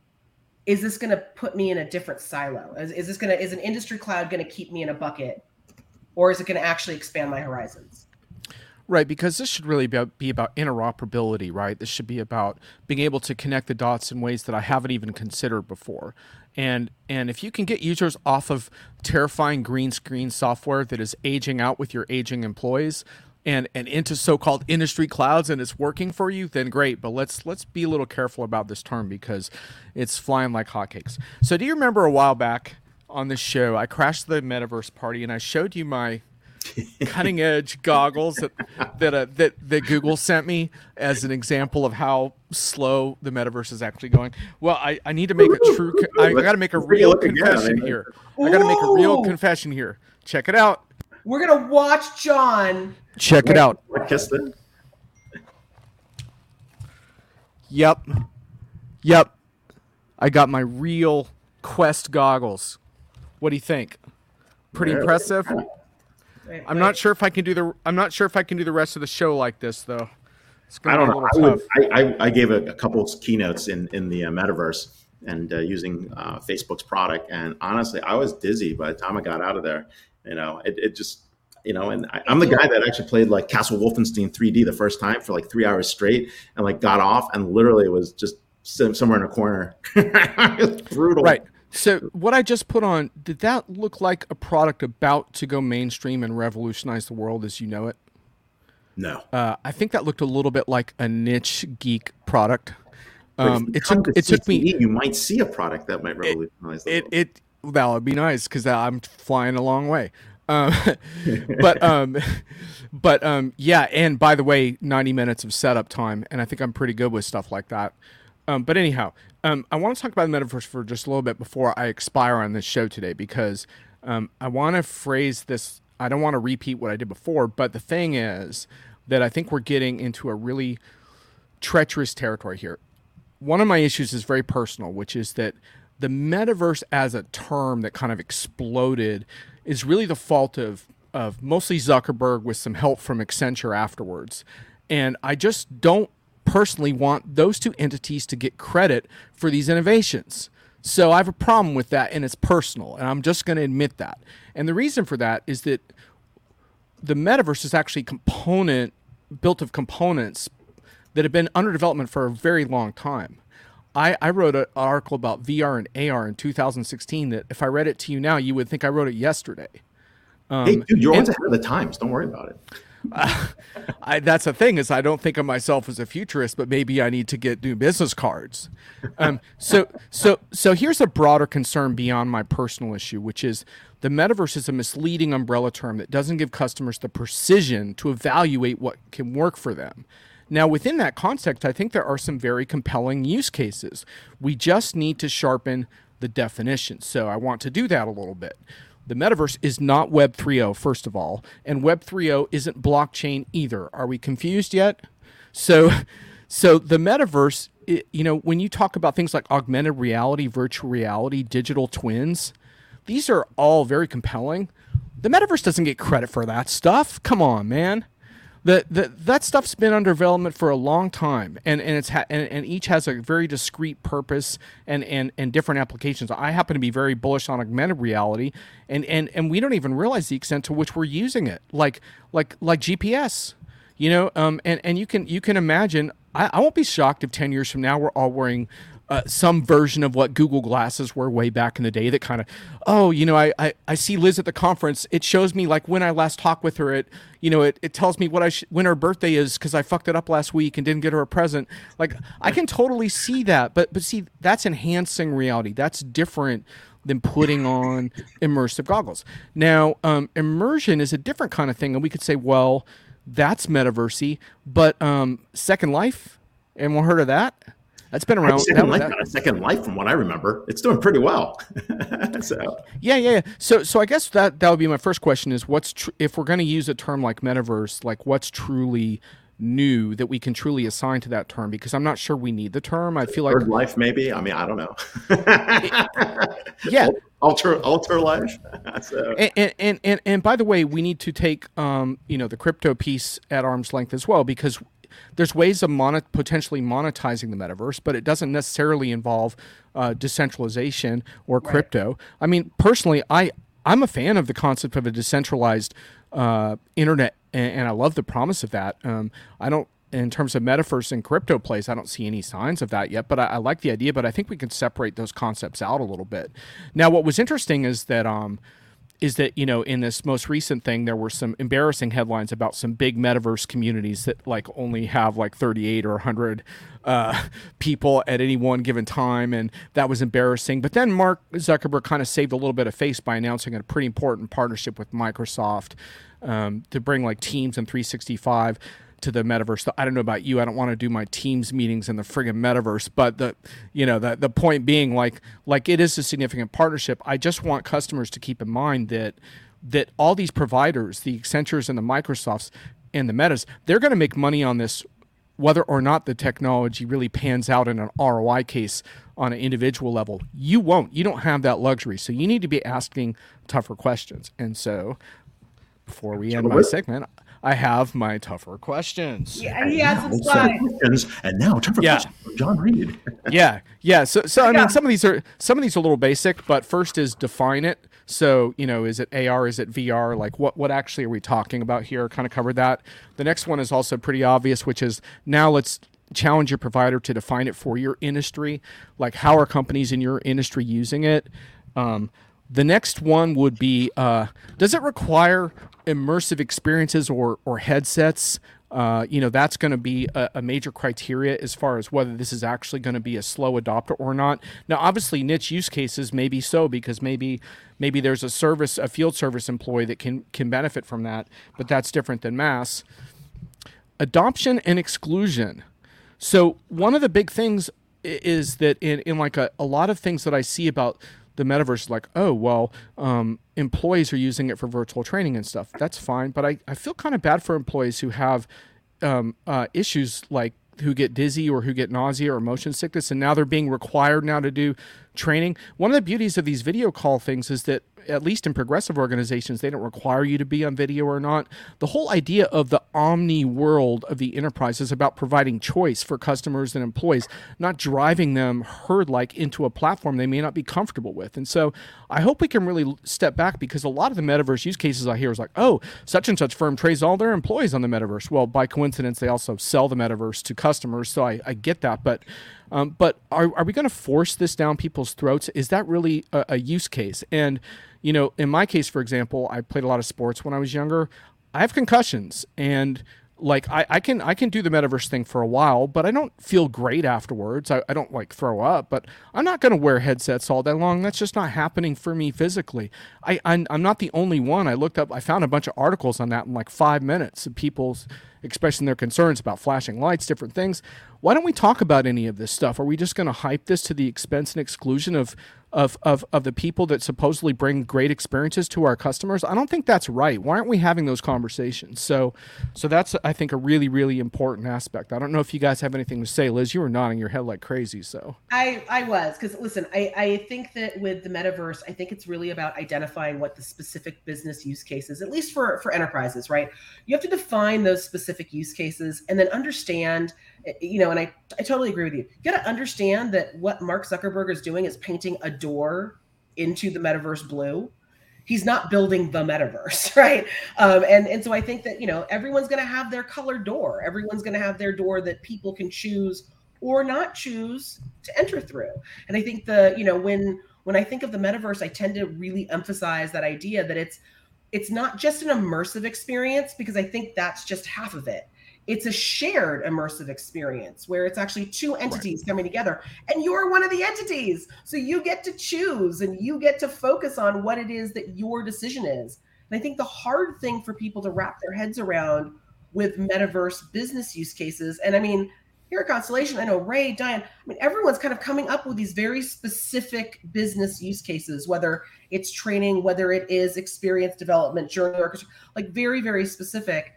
is this going to put me in a different silo? Is, is this going to is an industry cloud going to keep me in a bucket, or is it going to actually expand my horizons? Right, because this should really be about, be about interoperability, right? This should be about being able to connect the dots in ways that I haven't even considered before. And and if you can get users off of terrifying green screen software that is aging out with your aging employees and and into so-called industry clouds and it's working for you, then great. But let's let's be a little careful about this term because it's flying like hotcakes. So do you remember a while back on this show, I crashed the metaverse party and I showed you my [laughs] cutting edge goggles that that, uh, that that Google sent me as an example of how slow the metaverse is actually going. Well, I, I need to make a true. I, got to make a real confession here. I got to make a real confession here. Check it out. We're gonna watch Jon. Check it out. Kiss it. Yep. Yep. I got my real Quest goggles. What do you think? Pretty impressive. I'm not sure if I can do the. I'm not sure if I can do the rest of the show like this though. I don't know. I, would, I, I, gave a, a couple of keynotes in in the uh, metaverse and uh, using uh, Facebook's product, and honestly, I was dizzy by the time I got out of there. You know, it, it just you know, and I, am the guy that actually played like Castle Wolfenstein 3D the first time for like three hours straight, and like got off, and literally was just somewhere in a corner. [laughs] brutal. Right. So what I just put on, did that look like a product about to go mainstream and revolutionize the world as you know it? No. Uh, I think that looked a little bit like a niche geek product. Um, it took it took me. You might see a product that might revolutionize the it, world. It, it that would be nice because I'm flying a long way. Um, [laughs] but um, [laughs] but um, yeah. And by the way, 90 minutes of setup time, and I think I'm pretty good with stuff like that. Um, but anyhow, um, I want to talk about the metaverse for just a little bit before I expire on this show today because um, I want to phrase this. I don't want to repeat what I did before, but the thing is that I think we're getting into a really treacherous territory here. One of my issues is very personal, which is that the metaverse as a term that kind of exploded is really the fault of of mostly Zuckerberg with some help from Accenture afterwards. And I just don't personally want those two entities to get credit for these innovations. So I have a problem with that, and it's personal, and I'm just going to admit that. And the reason for that is that the metaverse is actually component built of components that have been under development for a very long time. I, I wrote an article about VR and AR in 2016 that if I read it to you now, you would think I wrote it yesterday. Um, hey, dude, you're always ahead of the times. Don't worry about it. uh, [laughs] I, that's the thing is I don't think of myself as a futurist, but maybe I need to get new business cards. Um, [laughs] so so so here's a broader concern beyond my personal issue, which is the metaverse is a misleading umbrella term that doesn't give customers the precision to evaluate what can work for them. Now, within that context, I think there are some very compelling use cases. We just need to sharpen the definition. So I want to do that a little bit. The metaverse is not Web 3.0, first of all, and Web 3.0 isn't blockchain either. Are we confused yet? So, [laughs] so the metaverse, it, you know, when you talk about things like augmented reality, virtual reality, digital twins, these are all very compelling. The metaverse doesn't get credit for that stuff. Come on, man the, the that stuff's been under development for a long time, and and it's ha- and, and each has a very discrete purpose and, and and different applications. I happen to be very bullish on augmented reality, and and and we don't even realize the extent to which we're using it, like like like GPS, you know. Um, and and you can you can imagine. I, I won't be shocked if ten years from now we're all wearing uh, some version of what Google Glasses were way back in the day that kind of, oh, you know, I, I, I see Liz at the conference. It shows me like when I last talked with her. It, you know, it, it tells me what I sh- when her birthday is because I fucked it up last week and didn't get her a present. Like I can totally see that, but but see that's enhancing reality. That's different than putting on immersive goggles. Now, um, immersion is a different kind of thing, and we could say, well, that's metaversy, but um, Second Life, anyone heard of that? That's been around. Second, that, life, that, second life, from what I remember, it's doing pretty well. [laughs] so yeah, yeah, yeah. So, so I guess that that would be my first question: is what's tr- if we're going to use a term like metaverse, like what's truly new that we can truly assign to that term? Because I'm not sure we need the term. I feel like third life, maybe. I mean, I don't know. [laughs] yeah, [laughs] alter alter life. so. and, and, and and and by the way, we need to take um you know the crypto piece at arm's length as well because there's ways of monet- potentially monetizing the metaverse, but it doesn't necessarily involve uh, decentralization or crypto. Right. I mean, personally, I I'm a fan of the concept of a decentralized uh, internet, and, and, I love the promise of that. Um, I don't. In terms of metaverse and crypto plays, I don't see any signs of that yet, but I, I, like the idea. But I think we can separate those concepts out a little bit. Now, what was interesting is that um, is that you know in this most recent thing there were some embarrassing headlines about some big metaverse communities that like only have like 38 or 100 uh, people at any one given time and that was embarrassing. But then mark zuckerberg kind of saved a little bit of face by announcing a pretty important partnership with microsoft um, to bring like teams and 365 to the metaverse. I don't know about you. I don't want to do my teams meetings in the friggin' metaverse, but the you know the the point being like like it is a significant partnership. I just want customers to keep in mind that that all these providers, the Accentures and the Microsofts and the Metas, they're going to make money on this whether or not the technology really pans out in an ROI case on an individual level. You won't. You don't have that luxury. So you need to be asking tougher questions. And so before we end my segment, I have my tougher questions. Yeah, he has some questions, and now tougher yeah. questions Jon Reed. [laughs] yeah, yeah. So, so I mean, some of these are some of these are a little basic, but first is define it. So, you know, is it AR? Is it VR? Like, what what actually are we talking about here? Kind of covered that. The next one is also pretty obvious, which is now let's challenge your provider to define it for your industry. Like, how are companies in your industry using it? Um, the next one would be uh, Does it require immersive experiences or, or headsets? Uh, you know, that's going to be a, a, major criteria as far as whether this is actually going to be a slow adopter or not. Now, obviously, niche use cases may be so because maybe maybe there's a service, a field service employee that can can benefit from that, but that's different than mass. Adoption and exclusion. So one of the big things is that in, in like a, a lot of things that I see about the metaverse is like, oh, well, um, employees are using it for virtual training and stuff. That's fine. But I, I feel kind of bad for employees who have um, uh, issues like who get dizzy or who get nausea or motion sickness, and now they're being required now to do training. One of the beauties of these video call things is that at least in progressive organizations, they don't require you to be on video or not. The whole idea of the omni world of the enterprise is about providing choice for customers and employees, not driving them herd like into a platform they may not be comfortable with. And so I hope we can really step back because a lot of the metaverse use cases I hear is like, oh, such and such firm trades all their employees on the metaverse. Well, by coincidence, they also sell the metaverse to customers. So I, I get that. But um, but are, are we going to force this down people's throats? Is that really a, a use case? And you know, in my case, for example, I played a lot of sports when I was younger. I have concussions and like I, I can I can do the metaverse thing for a while, but I don't feel great afterwards. I, I don't like throw up, but I'm not going to wear headsets all day long. That's just not happening for me physically. I I'm, I'm not the only one. I looked up, I found a bunch of articles on that in like five minutes of people expressing their concerns about flashing lights, different things. Why don't we talk about any of this stuff? Are we just going to hype this to the expense and exclusion of of, of, of the people that supposedly bring great experiences to our customers. I don't think that's right. Why aren't we having those conversations? So, so that's I think a really really important aspect. I don't know if you guys have anything to say, Liz. You were nodding your head like crazy. So I I was because listen, I I think that with the metaverse, I think it's really about identifying what the specific business use cases, at least for for enterprises, right? You have to define those specific use cases and then understand you know, and I, I totally agree with you. You got to understand that what Mark Zuckerberg is doing is painting a door into the metaverse blue. He's not building the metaverse, [laughs] right? Um, and and so I think that you know everyone's going to have their colored door. Everyone's going to have their door that people can choose or not choose to enter through. And I think the you know when when I think of the metaverse, I tend to really emphasize that idea that it's it's not just an immersive experience because I think that's just half of it. It's a shared immersive experience where it's actually two entities right. coming together and you're one of the entities. So you get to choose and you get to focus on what it is that your decision is. And i think the hard thing for people to wrap their heads around with metaverse business use cases and i mean constellation i know ray diane i mean everyone's kind of coming up with these very specific business use cases whether it's training whether it is experience development journey like very very specific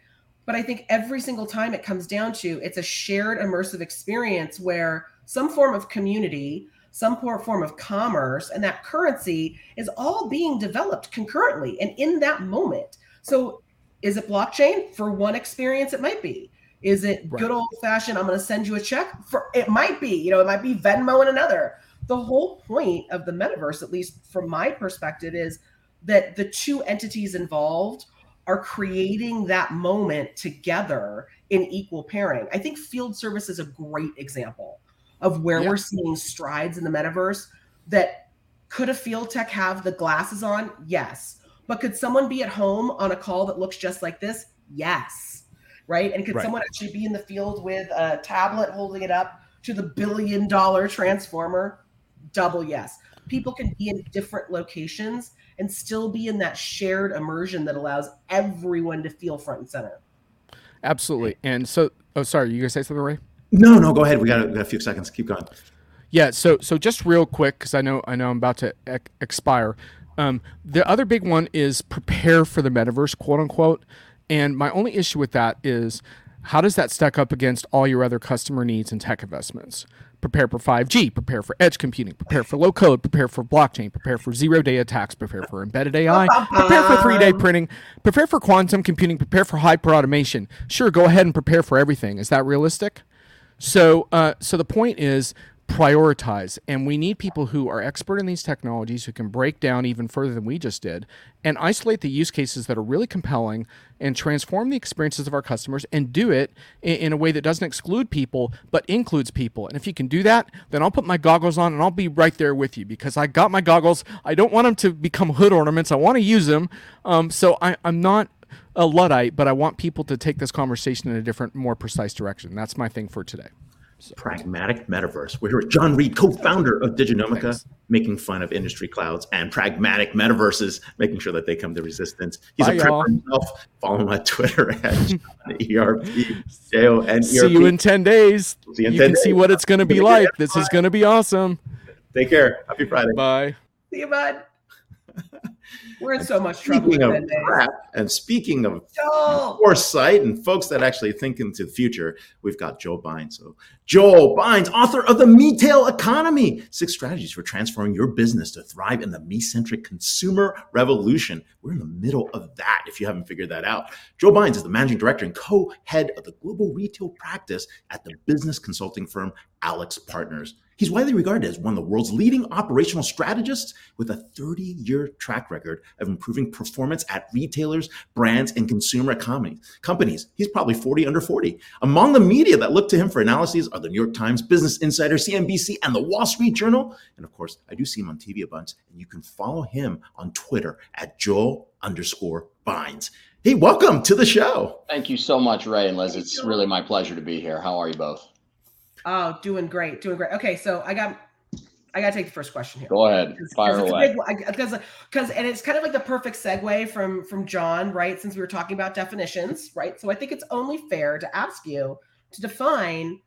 but I think every single time it comes down to it's a shared immersive experience where some form of community, some form of commerce, and that currency is all being developed concurrently and in that moment. So, is it blockchain? For one experience, it might be. Is it right. good old fashioned? I'm going to send you a check. For it might be. You know, it might be Venmo and another. The whole point of the metaverse, at least from my perspective, is that the two entities involved are creating that moment together in equal pairing. I think field service is a great example of where yeah. we're seeing strides in the metaverse that could a field tech have the glasses on? Yes. But could someone be at home on a call that looks just like this? Yes. Right. And could right. someone actually be in the field with a tablet holding it up to the billion dollar transformer? Double yes. People can be in different locations and still be in that shared immersion that allows everyone to feel front and center. Absolutely. And so, oh, sorry, you gonna say something, Ray? No, no, go ahead. We got a, got a few seconds. Keep going. Yeah. So, so just real quick, because I know I know I'm about to ec- expire. Um, the other big one is prepare for the metaverse, quote unquote. And my only issue with that is how does that stack up against all your other customer needs and tech investments? prepare for 5G, prepare for edge computing, prepare for low code, prepare for blockchain, prepare for zero day attacks, prepare for embedded AI, prepare for 3D printing, prepare for quantum computing, prepare for hyper automation. Sure, go ahead and prepare for everything. Is that realistic? So, uh, so the point is prioritize. And we need people who are expert in these technologies who can break down even further than we just did and isolate the use cases that are really compelling and transform the experiences of our customers and do it in, a way that doesn't exclude people but includes people. And if you can do that, then I'll put my goggles on and I'll be right there with you because I got my goggles. I don't want them to become hood ornaments. I want to use them. Um, so I, I'm not a Luddite, but I want people to take this conversation in a different, more precise direction. That's my thing for today. So. Pragmatic Metaverse. We're here with Jon Reed, co-founder of Diginomica, Thanks. making fun of industry clouds and pragmatic metaverses, making sure that they come to resistance. He's Bye, a prepper himself. Follow him on Twitter [laughs] at ERP. See you in 10 days. See you, you 10 can days. see what it's going to be like. This is going to be awesome. Take care. Happy Friday. Bye. See you, bud. [laughs] We're in so much trouble. Speaking of crap, and speaking of foresight and folks that actually think into the future, we've got Joe Bines. So, Joel Bines, author of the Me-Tail Economy: Six Strategies for Transforming Your Business to Thrive in the Me-Centric Consumer Revolution. We're in the middle of that. If you haven't figured that out, Joe Bines is the managing director and co-head of the global retail practice at the business consulting firm AlixPartners. He's widely regarded as one of the world's leading operational strategists with a 30 year track record of improving performance at retailers, brands, and consumer economy companies. He's probably 40 under 40. Among the media that look to him for analyses are the New York Times, Business Insider, CNBC, and the Wall Street Journal. And of course, I do see him on TV a bunch, and you can follow him on Twitter at Joel underscore Bines. Hey, welcome to the show. Thank you so much, Ray and Liz. It's really my pleasure to be here. How are you both? Oh, doing great, doing great. Okay, so I got, I got to take the first question here. Go ahead, fire away. Because, because, and it's kind of like the perfect segue from from Jon, right? Since we were talking about definitions, right? So I think it's only fair to ask you to define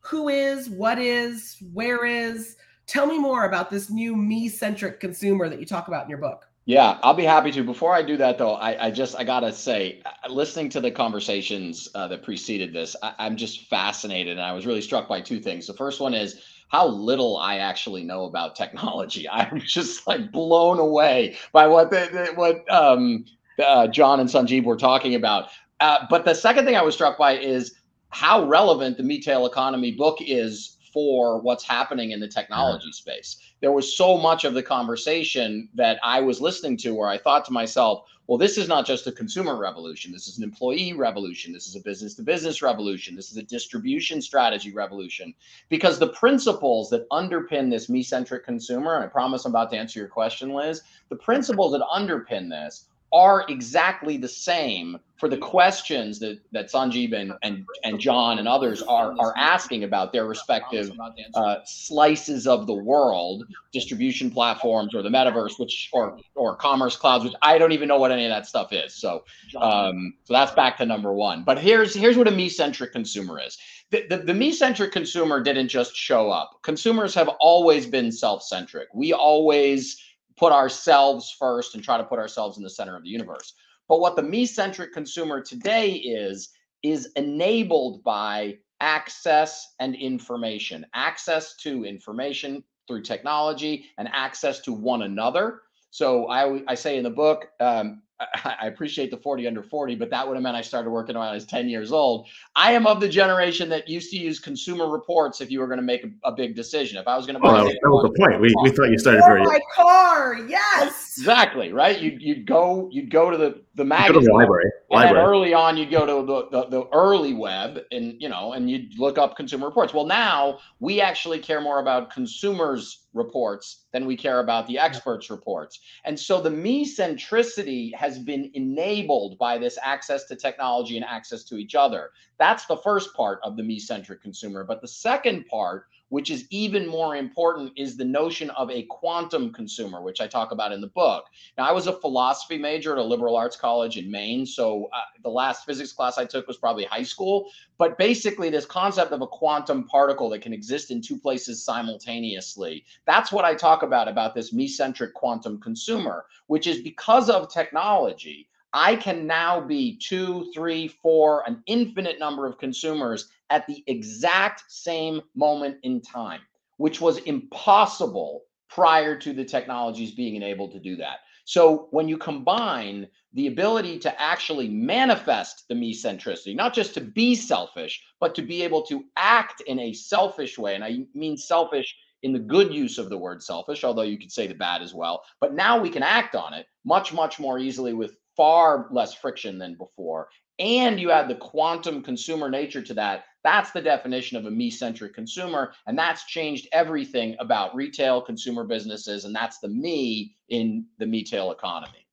who is, what is, where is. Tell me more about this new me-centric consumer that you talk about in your book. Yeah, I'll be happy to. Before I do that, though, I, I just I gotta say, uh, listening to the conversations uh, that preceded this, I, I'm just fascinated, and I was really struck by two things. The first one is how little I actually know about technology. [laughs] I'm just like blown away by what the, the what um, uh, Jon and Sanjib were talking about. Uh, but the second thing I was struck by is how relevant the Metail Economy book is for what's happening in the mm-hmm. technology space. There was so much of the conversation that I was listening to where I thought to myself, well, this is not just a consumer revolution. This is an employee revolution. This is a business to business revolution. This is a distribution strategy revolution. Because the principles that underpin this me centric consumer, and I promise I'm about to answer your question, Liz, the principles that underpin this are exactly the same for the questions that that Sanjib and and, and Jon and others are are asking about their respective uh, slices of the world, distribution platforms or the metaverse, which or or commerce clouds, which I don't even know what any of that stuff is. So um, so that's back to number one. But here's here's what a me centric consumer is. The, the, the me centric consumer didn't just show up. Consumers have always been self centric. We always put ourselves first and try to put ourselves in the center of the universe. But what the me centric consumer today is, is enabled by access and information, access to information through technology and access to one another. So I, I say in the book, um, I appreciate the 40 under 40, but that would have meant I started working when I was 10 years old. I am of the generation that used to use consumer reports if you were going to make a, a big decision. If I was going to buy, oh, well, that was the point. We, we thought you started very my car. Yes, exactly right. You'd you'd go you'd go to the the magazine the library. And library. early on, you'd go to the, the, the early web and you know and you'd look up consumer reports. Well, now we actually care more about consumers reports than we care about the experts reports. And so the me centricity has been enabled by this access to technology and access to each other. That's the first part of the me centric consumer. But the second part which is even more important, is the notion of a quantum consumer, which I talk about in the book. Now, I was a philosophy major at a liberal arts college in Maine. So uh, the last physics class I took was probably high school. But basically, this concept of a quantum particle that can exist in two places simultaneously, that's what I talk about, about this me centric quantum consumer, which is because of technology. I can now be two, three, four, an infinite number of consumers at the exact same moment in time, which was impossible prior to the technologies being enabled to do that. So when you combine the ability to actually manifest the me centricity, not just to be selfish, but to be able to act in a selfish way, and I mean selfish in the good use of the word selfish, although you could say the bad as well. But now we can act on it much, much more easily with far less friction than before. And you add the quantum consumer nature to that. That's the definition of a me centric consumer. And that's changed everything about retail consumer businesses. And that's the me in the Metail economy.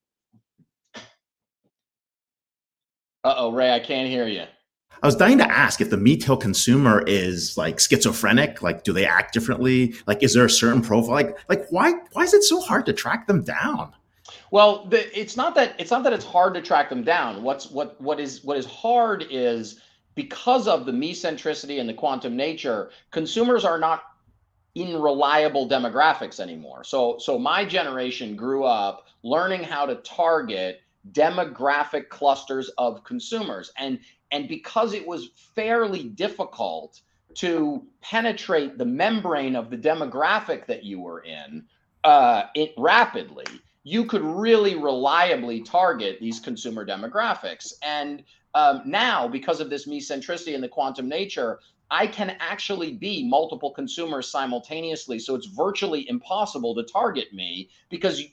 Uh oh, Ray, I can't hear you. I was dying to ask if the retail consumer is like schizophrenic. Like, do they act differently? Like, is there a certain profile? Like, like why why is it so hard to track them down? Well, the, it's not that it's not that it's hard to track them down. What's what what is what is hard is because of the me centricity and the quantum nature, consumers are not in reliable demographics anymore. So so my generation grew up learning how to target demographic clusters of consumers and and because it was fairly difficult to penetrate the membrane of the demographic that you were in uh, it rapidly you could really reliably target these consumer demographics. And um, now, because of this me centricity and the quantum nature, I can actually be multiple consumers simultaneously. So it's virtually impossible to target me because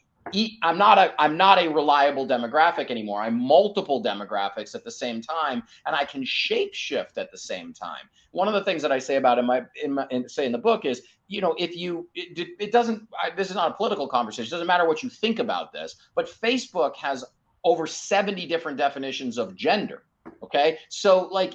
I'm not a I'm not a reliable demographic anymore. I'm multiple demographics at the same time, and I can shape shift at the same time. One of the things that I say about in my in, my, in say in the book is, you know, if you it, it doesn't I, this is not a political conversation. It doesn't matter what you think about this, but Facebook has over 70 different definitions of gender. Okay. So like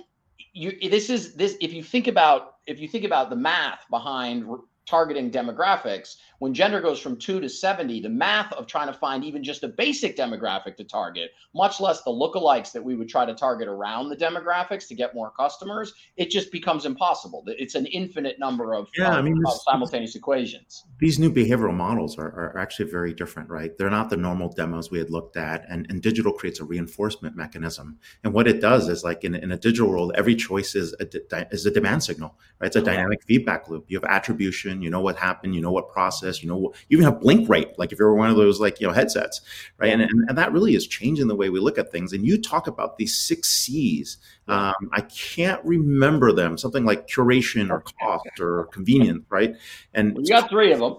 you this is this if you think about if you think about the math behind targeting demographics, when gender goes from 2 to 70, the math of trying to find even just a basic demographic to target, much less the lookalikes that we would try to target around the demographics to get more customers, it just becomes impossible. It's an infinite number of, yeah, of, I mean, simultaneous equations. These new behavioral models are, are actually very different, right? They're not the normal demos we had looked at, and, and digital creates a reinforcement mechanism. And what it does is like in, in a digital world, every choice is a, is a demand signal, right? It's a dynamic feedback loop. You have attribution, you know what happened, you know what process, you know, you even have blink rate, like if you're one of those like, you know, headsets, right? And, and, and that really is changing the way we look at things. And you talk about these six C's. Um, I can't remember them, something like curation or cost or convenience, right? And you got three of them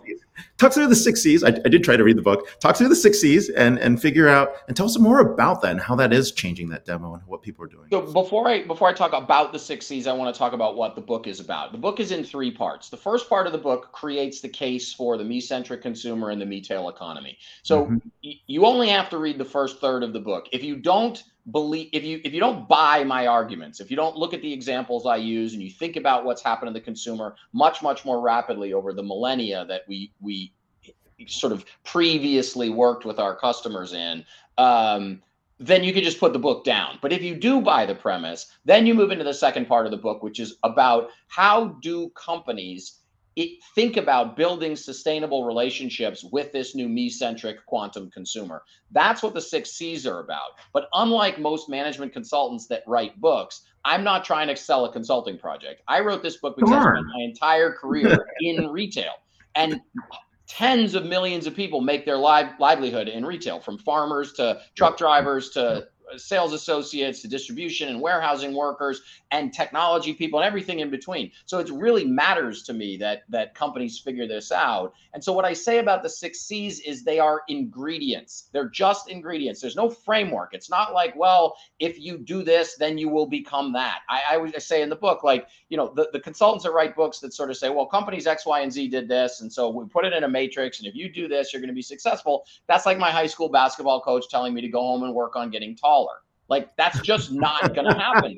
talk through the six C's. I, I, did try to read the book. Talk through the six C's and and figure out and tell us more about that and how that is changing that demo and what people are doing. So before I before I talk about the six C's, I want to talk about what the book is about. The book is in three parts. The first part of the book creates the case for the me-centric consumer and the me-tail economy. So mm-hmm. y- you only have to read the first third of the book. If you don't believe if you if you don't buy my arguments if you don't look at the examples i use and you think about what's happened to the consumer much much more rapidly over the millennia that we we sort of previously worked with our customers in um, then you can just put the book down. But if you do buy the premise then you move into the second part of the book which is about how do companies it, think about building sustainable relationships with this new me centric quantum consumer. That's what the six C's are about. But unlike most management consultants that write books, I'm not trying to sell a consulting project. I wrote this book because I spent my entire career in retail. And tens of millions of people make their live livelihood in retail from farmers to truck drivers to Uh, sales associates to distribution and warehousing workers and technology people and everything in between. So it really matters to me that that companies figure this out. And so what I say about the six C's is they are ingredients. They're just ingredients. There's no framework. It's not like, well, if you do this, then you will become that. I, I say in the book, like, you know, the, the consultants that write books that sort of say, well, companies X, Y, and Z did this. And so we put it in a matrix. And if you do this, you're going to be successful. That's like my high school basketball coach telling me to go home and work on getting Like that's just not going to happen,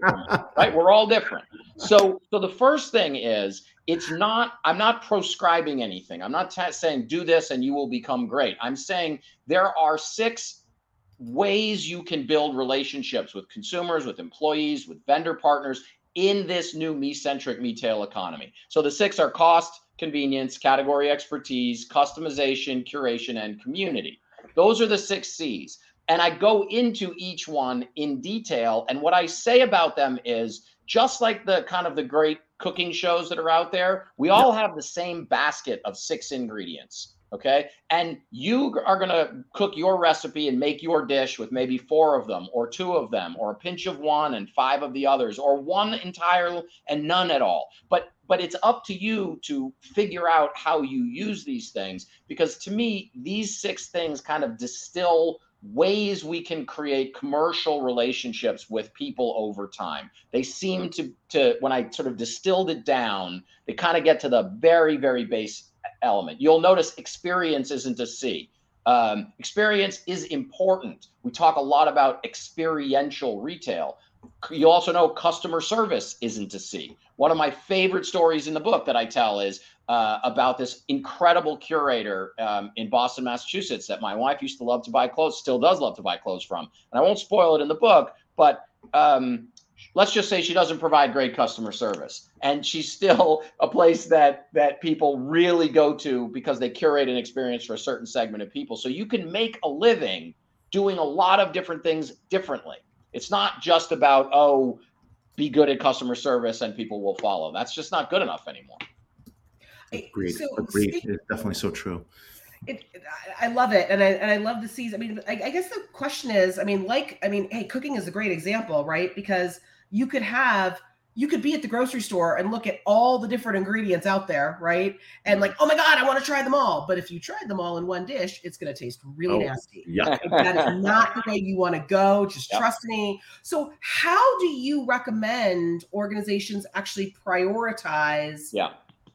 right? We're all different. So, so the first thing is it's not. I'm not proscribing anything. I'm not t- saying do this and you will become great. I'm saying there are six ways you can build relationships with consumers, with employees, with vendor partners in this new me-centric me-tail economy. So the six are cost, convenience, category expertise, customization, curation, and community. Those are the six C's and I go into each one in detail. And what I say about them is just like the kind of the great cooking shows that are out there, we all have the same basket of six ingredients. Okay. And you are going to cook your recipe and make your dish with maybe four of them, or two of them, or a pinch of one and five of the others, or one entire and none at all. But but it's up to you to figure out how you use these things because to me these six things kind of distill ways we can create commercial relationships with people over time. They seem to to when I sort of distilled it down, they kind of get to the very very base element. You'll notice experience isn't a C. Um, experience is important. We talk a lot about experiential retail. You also know customer service isn't a C. One of my favorite stories in the book that I tell is uh, about this incredible curator um, in Boston, Massachusetts, that my wife used to love to buy clothes, still does love to buy clothes from. And I won't spoil it in the book, but um, let's just say she doesn't provide great customer service, and she's still a place that that people really go to because they curate an experience for a certain segment of people. So you can make a living doing a lot of different things differently. It's not just about oh, be good at customer service and people will follow. That's just not good enough anymore. Agreed. So, Agreed. Speak, it's definitely so true. It, I love it, and I and I love the season. I mean, I, I guess the question is, I mean, like, I mean, hey, cooking is a great example, right? Because you could have you could be at the grocery store and look at all the different ingredients out there, right? And like, oh my God, I want to try them all. But if you tried them all in one dish, it's going to taste really oh, nasty. Yeah. that is not the way you want to go. Just yep. trust me. So, how do you recommend organizations actually prioritize yeah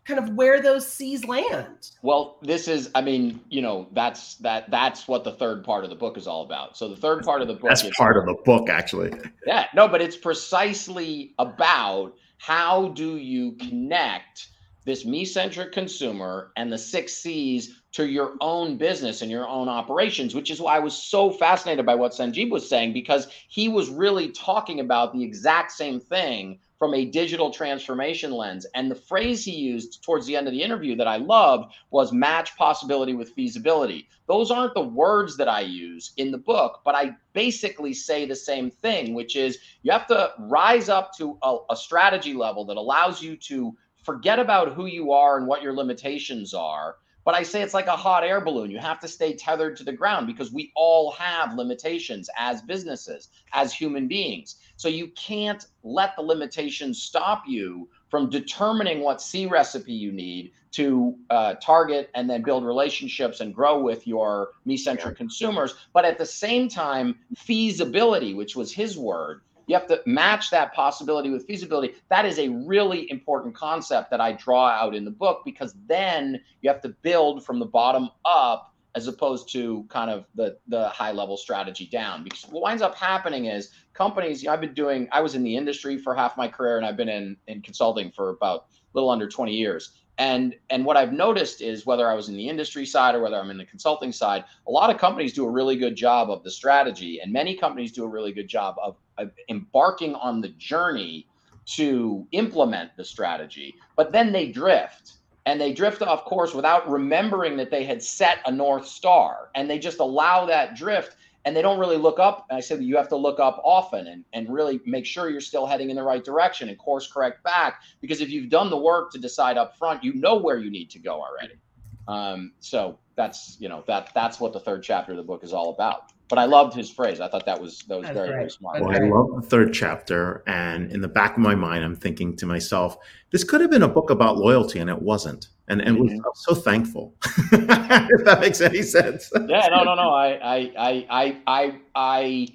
kind of where those C's land. Well, this is, I mean, you know, that's that that's what the third part of the book is all about. So the third part of the book That's is part of the book, actually. [laughs] Yeah, no, but it's precisely about how do you connect this me-centric consumer and the six C's to your own business and your own operations, which is why I was so fascinated by what Sanjib was saying because he was really talking about the exact same thing from a digital transformation lens. And the phrase he used towards the end of the interview that I loved was match possibility with feasibility. Those aren't the words that I use in the book, but I basically say the same thing, which is you have to rise up to a, a strategy level that allows you to forget about who you are and what your limitations are but I say it's like a hot air balloon. You have to stay tethered to the ground because we all have limitations as businesses, as human beings. So you can't let the limitations stop you from determining what C recipe you need to uh, target and then build relationships and grow with your me centric consumers. But at the same time, feasibility, which was his word, you have to match that possibility with feasibility. That is a really important concept that I draw out in the book because then you have to build from the bottom up as opposed to kind of the the high level strategy down because what winds up happening is companies you know, i've been doing i was in the industry for half my career and i've been in in consulting for about a little under 20 years and and what i've noticed is whether i was in the industry side or whether i'm in the consulting side a lot of companies do a really good job of the strategy and many companies do a really good job of, of embarking on the journey to implement the strategy but then they drift. And they drift off course without remembering that they had set a north star. And they just allow that drift and they don't really look up. And i said you have to look up often and, and really make sure you're still heading in the right direction and course correct back. Because if you've done the work to decide up front you know where you need to go already. Um, so that's you know that that's what the third chapter of the book is all about but I loved his phrase. I thought that was that was That's very great. very smart. Well, I love the third chapter, and in the back of my mind, I'm thinking to myself, this could have been a book about loyalty, and it wasn't. And and was, Mhm. I'm so thankful. [laughs] if that makes any sense. yeah, no, no, no. I, I, I, I, I, I,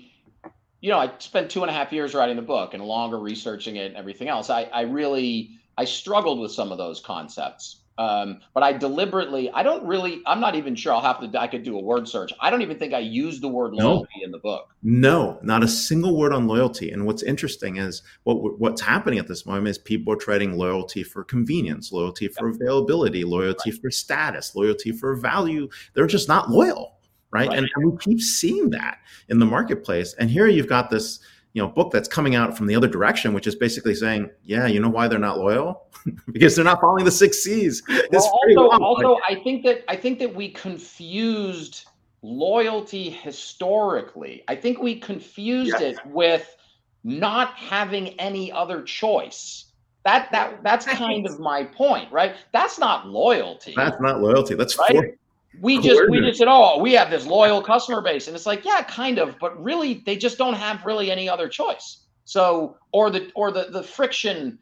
you know, I spent two and a half years writing the book and longer researching it and everything else. I, I really, I struggled with some of those concepts. Um, but I deliberately, I don't really, I'm not even sure I'll have to, I could do a word search. I don't even think I used the word No. loyalty in the book. No, not a single word on loyalty. And what's interesting is what what's happening at this moment is people are trading loyalty for convenience, loyalty for availability, loyalty for status, loyalty for value. They're just not loyal, right? Right. And, and we keep seeing that in the marketplace. And here you've got this, you know, book that's coming out from the other direction, which is basically saying, yeah, you know why they're not loyal? [laughs] because they're not following the six C's. Well, also, also, I think that I think that we confused loyalty historically. I think we confused Yes. it with not having any other choice. That that that's kind of my point, right? That's not loyalty. that's not loyalty. That's Right? for- we just we just said, oh, we have this loyal customer base, and it's like, yeah, kind of, but really, they just don't have really any other choice. So, or the or the the friction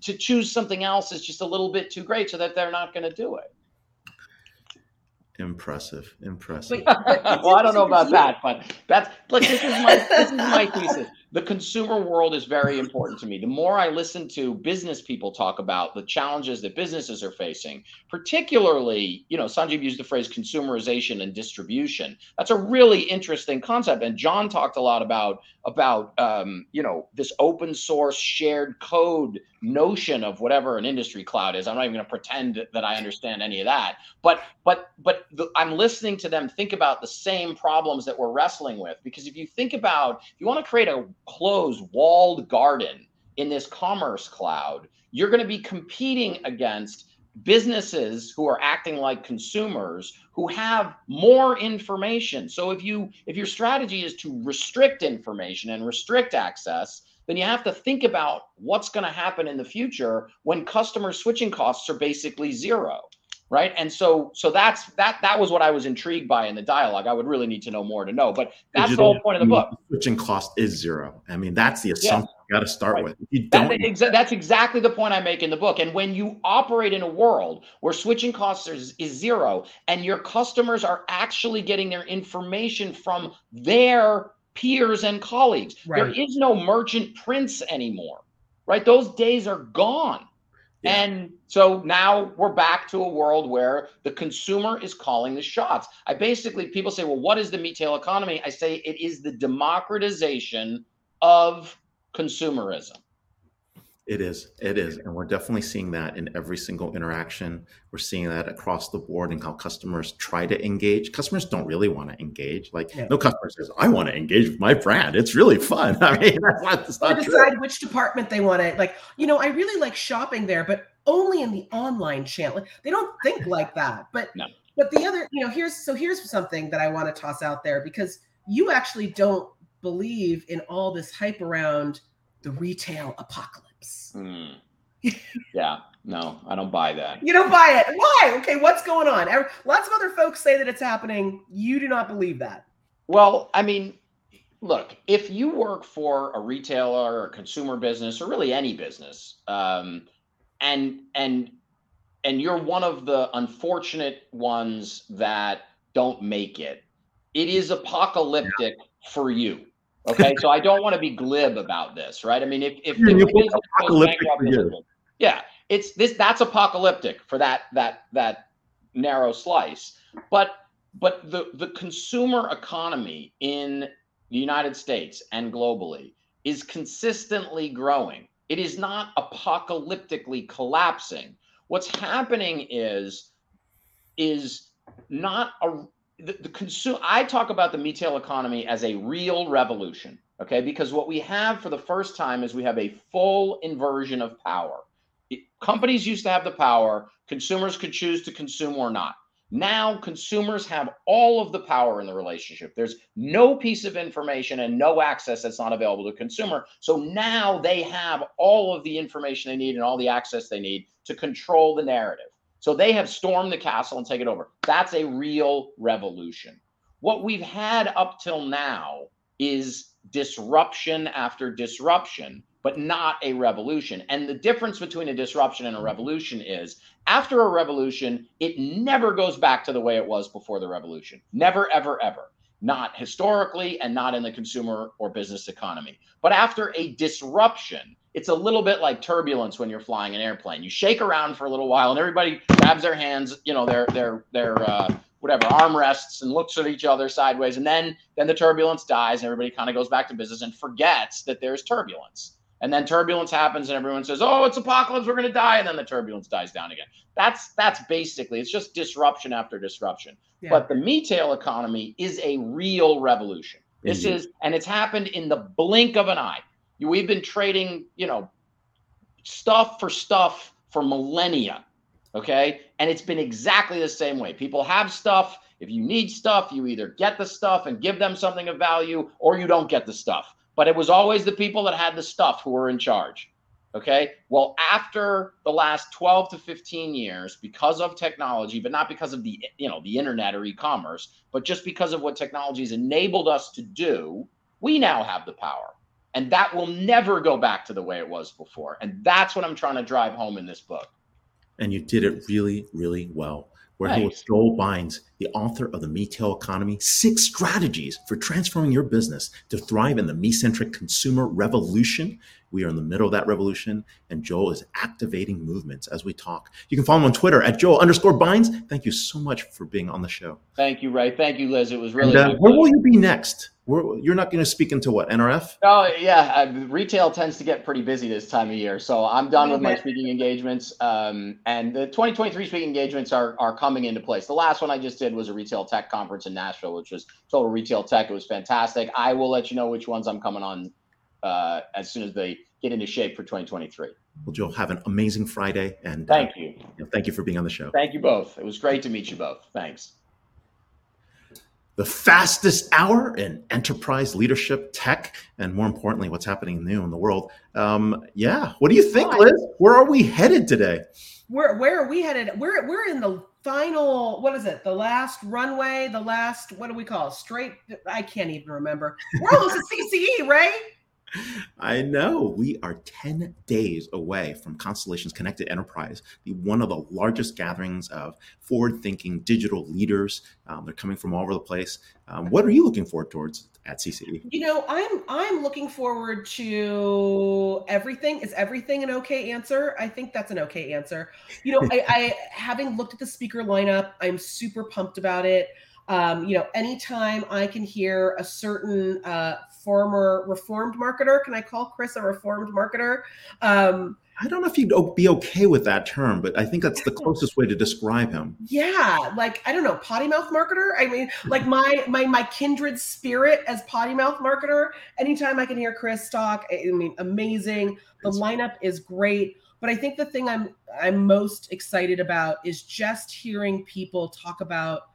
to choose something else is just a little bit too great, so that they're not going to do it. impressive, impressive. But- but well, I don't know about that, but that's look. This is my this is my thesis. The consumer world is very important to me. The more I listen to business people talk about the challenges that businesses are facing, particularly, you know, Sanjib used the phrase consumerization and distribution. That's a really interesting concept. And Jon talked a lot about about um, you know this open source shared code notion of whatever an industry cloud is. I'm not even going to pretend that I understand any of that but but but the, i'm listening to them think about the same problems that we're wrestling with because if you think about if you want to create a closed walled garden in this commerce cloud you're going to be competing against businesses who are acting like consumers who have more information. So if you if your strategy is to restrict information and restrict access then you have to think about what's going to happen in the future when customer switching costs are basically zero right and so so that's that that was what i was intrigued by in the dialogue i would really need to know more to know but that's the whole point of the book Switching cost is zero. I mean, that's the assumption you got to start Right. with. You don't, exa- that's exactly the point I make in the book. And when you operate in a world where switching costs is, is zero and your customers are actually getting their information from their peers and colleagues, there Right. is no merchant prince anymore, right? Those days are gone. And so now we're back to a world where the consumer is calling the shots. I basically, people say, well, what is the Metail economy? I say it is the democratization of consumerism. It is. It is. And we're definitely seeing that in every single interaction. We're seeing that across the board and how customers try to engage. Customers don't really want to engage. Like Yeah. no customer says, I want to engage with my brand. It's really fun. [laughs] I mean, that's not, that's Or not true. decide which department they want to like. You know, I really like shopping there, but only in the online channel. They don't think like that. But No. but the other, you know, here's so here's something that I want to toss out there because you actually don't believe in all this hype around the retail apocalypse. Hmm. [laughs] yeah, no, I don't buy that. You don't buy it. Why? Okay, what's going on? Lots of other folks say that it's happening. You do not believe that. Well, I mean, look, if you work for a retailer or a consumer business or really any business, um, and and and you're one of the unfortunate ones that don't make it, it is apocalyptic for you. Okay, so I don't want to be glib about this, right? I mean, if if, Yeah, if you a put business goes apocalyptic bankrupt, yeah, it's this that's apocalyptic for that that that narrow slice. But but the the consumer economy in the United States and globally is consistently growing. It is not apocalyptically collapsing. What's happening is is not a the, the consumer I talk about the retail economy as a real revolution, okay? Because what we have for the first time is we have a full inversion of power. Companies used to have the power, consumers could choose to consume or not. Now consumers have all of the power in the relationship. There's no piece of information and no access that's not available to consumer. So now they have all of the information they need and all the access they need to control the narrative. So they have stormed the castle and taken over. That's a real revolution. What we've had up till now is disruption after disruption, but not a revolution. And the difference between a disruption and a revolution is after a revolution, it never goes back to the way it was before the revolution. Never, ever, ever. Not historically and not in the consumer or business economy. But after a disruption, it's a little bit like turbulence when you're flying an airplane. You shake around for a little while and everybody grabs their hands, you know, their their their uh, whatever armrests and looks at each other sideways, and then then the turbulence dies and everybody kind of goes back to business and forgets that there's turbulence. And then turbulence happens and everyone says, "Oh, it's apocalypse, we're going to die," and then the turbulence dies down again. That's that's basically it's just disruption after disruption. Yeah. But the retail economy is a real revolution. This Indeed. is, and it's happened in the blink of an eye. We've been trading, you know, stuff for stuff for millennia. Okay. And it's been exactly the same way. People have stuff. If you need stuff, you either get the stuff and give them something of value or you don't get the stuff. But it was always the people that had the stuff who were in charge. Okay. Well, after the last 12 to 15 years, because of technology, but not because of the, you know, the internet or e-commerce, but just because of what technology has enabled us to do, we now have the power. And that will never go back to the way it was before. And that's what I'm trying to drive home in this book. and you did it really, really well. We're here with Thanks. Joel Bines, the author of The Metail Economy, Six Strategies for Transforming Your Business to Thrive in the Me-Centric Consumer Revolution. We are in the middle of that revolution, and Joel is activating movements as we talk. You can follow him on Twitter at Joel underscore Bines. Thank you so much for being on the show. Thank you, Ray. Thank you, Liz. It was really and, uh, where will you be next? Where, you're not going to speak into what, NRF? Oh yeah, uh, retail tends to get pretty busy this time of year, so I'm done with my speaking engagements. Um, and the 2023 speaking engagements are are coming into place. The last one I just did was a retail tech conference in Nashville, which was total retail tech. It was fantastic. I will let you know which ones I'm coming on uh, as soon as they get into shape for 2023. Well, Joel, have an amazing Friday, and uh, Thank you, you know, thank you for being on the show. thank you both. It was great to meet you both. Thanks. the fastest hour in enterprise leadership tech and more importantly what's happening new in the world um, yeah what do you think liz where are we headed today Where where are we headed? We're we're in the final. What is it? The last runway. The last. What do we call it? Straight. I can't even remember. We're almost at CCE, right? I know we are 10 days away from Constellations Connected Enterprise, the one of the largest gatherings of forward thinking digital leaders. Um, they're coming from all over the place. Um, what are you looking forward towards at CCE? You know, I'm I'm looking forward to everything. Is everything an okay answer? I think that's an okay answer. You know, [laughs] I, I having looked at the speaker lineup, I'm super pumped about it. Um, you know, anytime I can hear a certain uh, former reformed marketer, can I call Chris a reformed marketer? Um, I don't know if you'd be okay with that term, but I think that's the [laughs] closest way to describe him. Yeah, like I don't know, potty mouth marketer. I mean, like my my my kindred spirit as potty mouth marketer. Anytime I can hear Chris talk, I mean, amazing. The lineup is great, but I think the thing I'm I'm most excited about is just hearing people talk about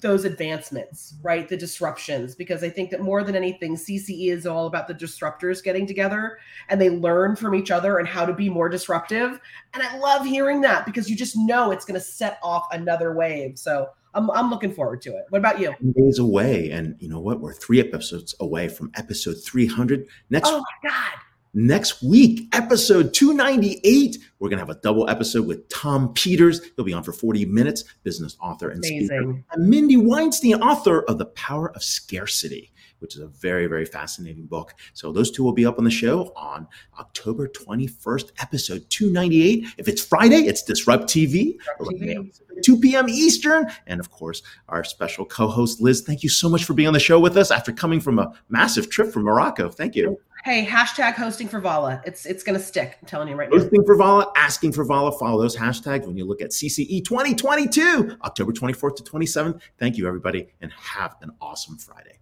those advancements, right? The disruptions, because I think that more than anything, CCE is all about the disruptors getting together and they learn from each other and how to be more disruptive. And I love hearing that because you just know it's going to set off another wave. So I'm, I'm looking forward to it. What about you? Days away. And you know what? We're three episodes away from episode 300. Next Oh my God. Next week, episode 298, we're going to have a double episode with Tom Peters. He'll be on for 40 minutes, business author and speaker. Amazing. And Mindy Weinstein, author of The Power of Scarcity, which is a very, very fascinating book. So those two will be up on the show on October 21st, episode 298. If it's Friday, it's Disrupt TV. TV. 2 p.m. Eastern. And of course, our special co host, Liz, thank you so much for being on the show with us after coming from a massive trip from Morocco. Thank you. Hey, hashtag hosting for Vala. It's it's gonna stick. I'm telling you right now. Hosting for Vala, asking for Vala, follow those hashtags when you look at CCE 2022, October 24th to 27th. Thank you, everybody, and have an awesome Friday.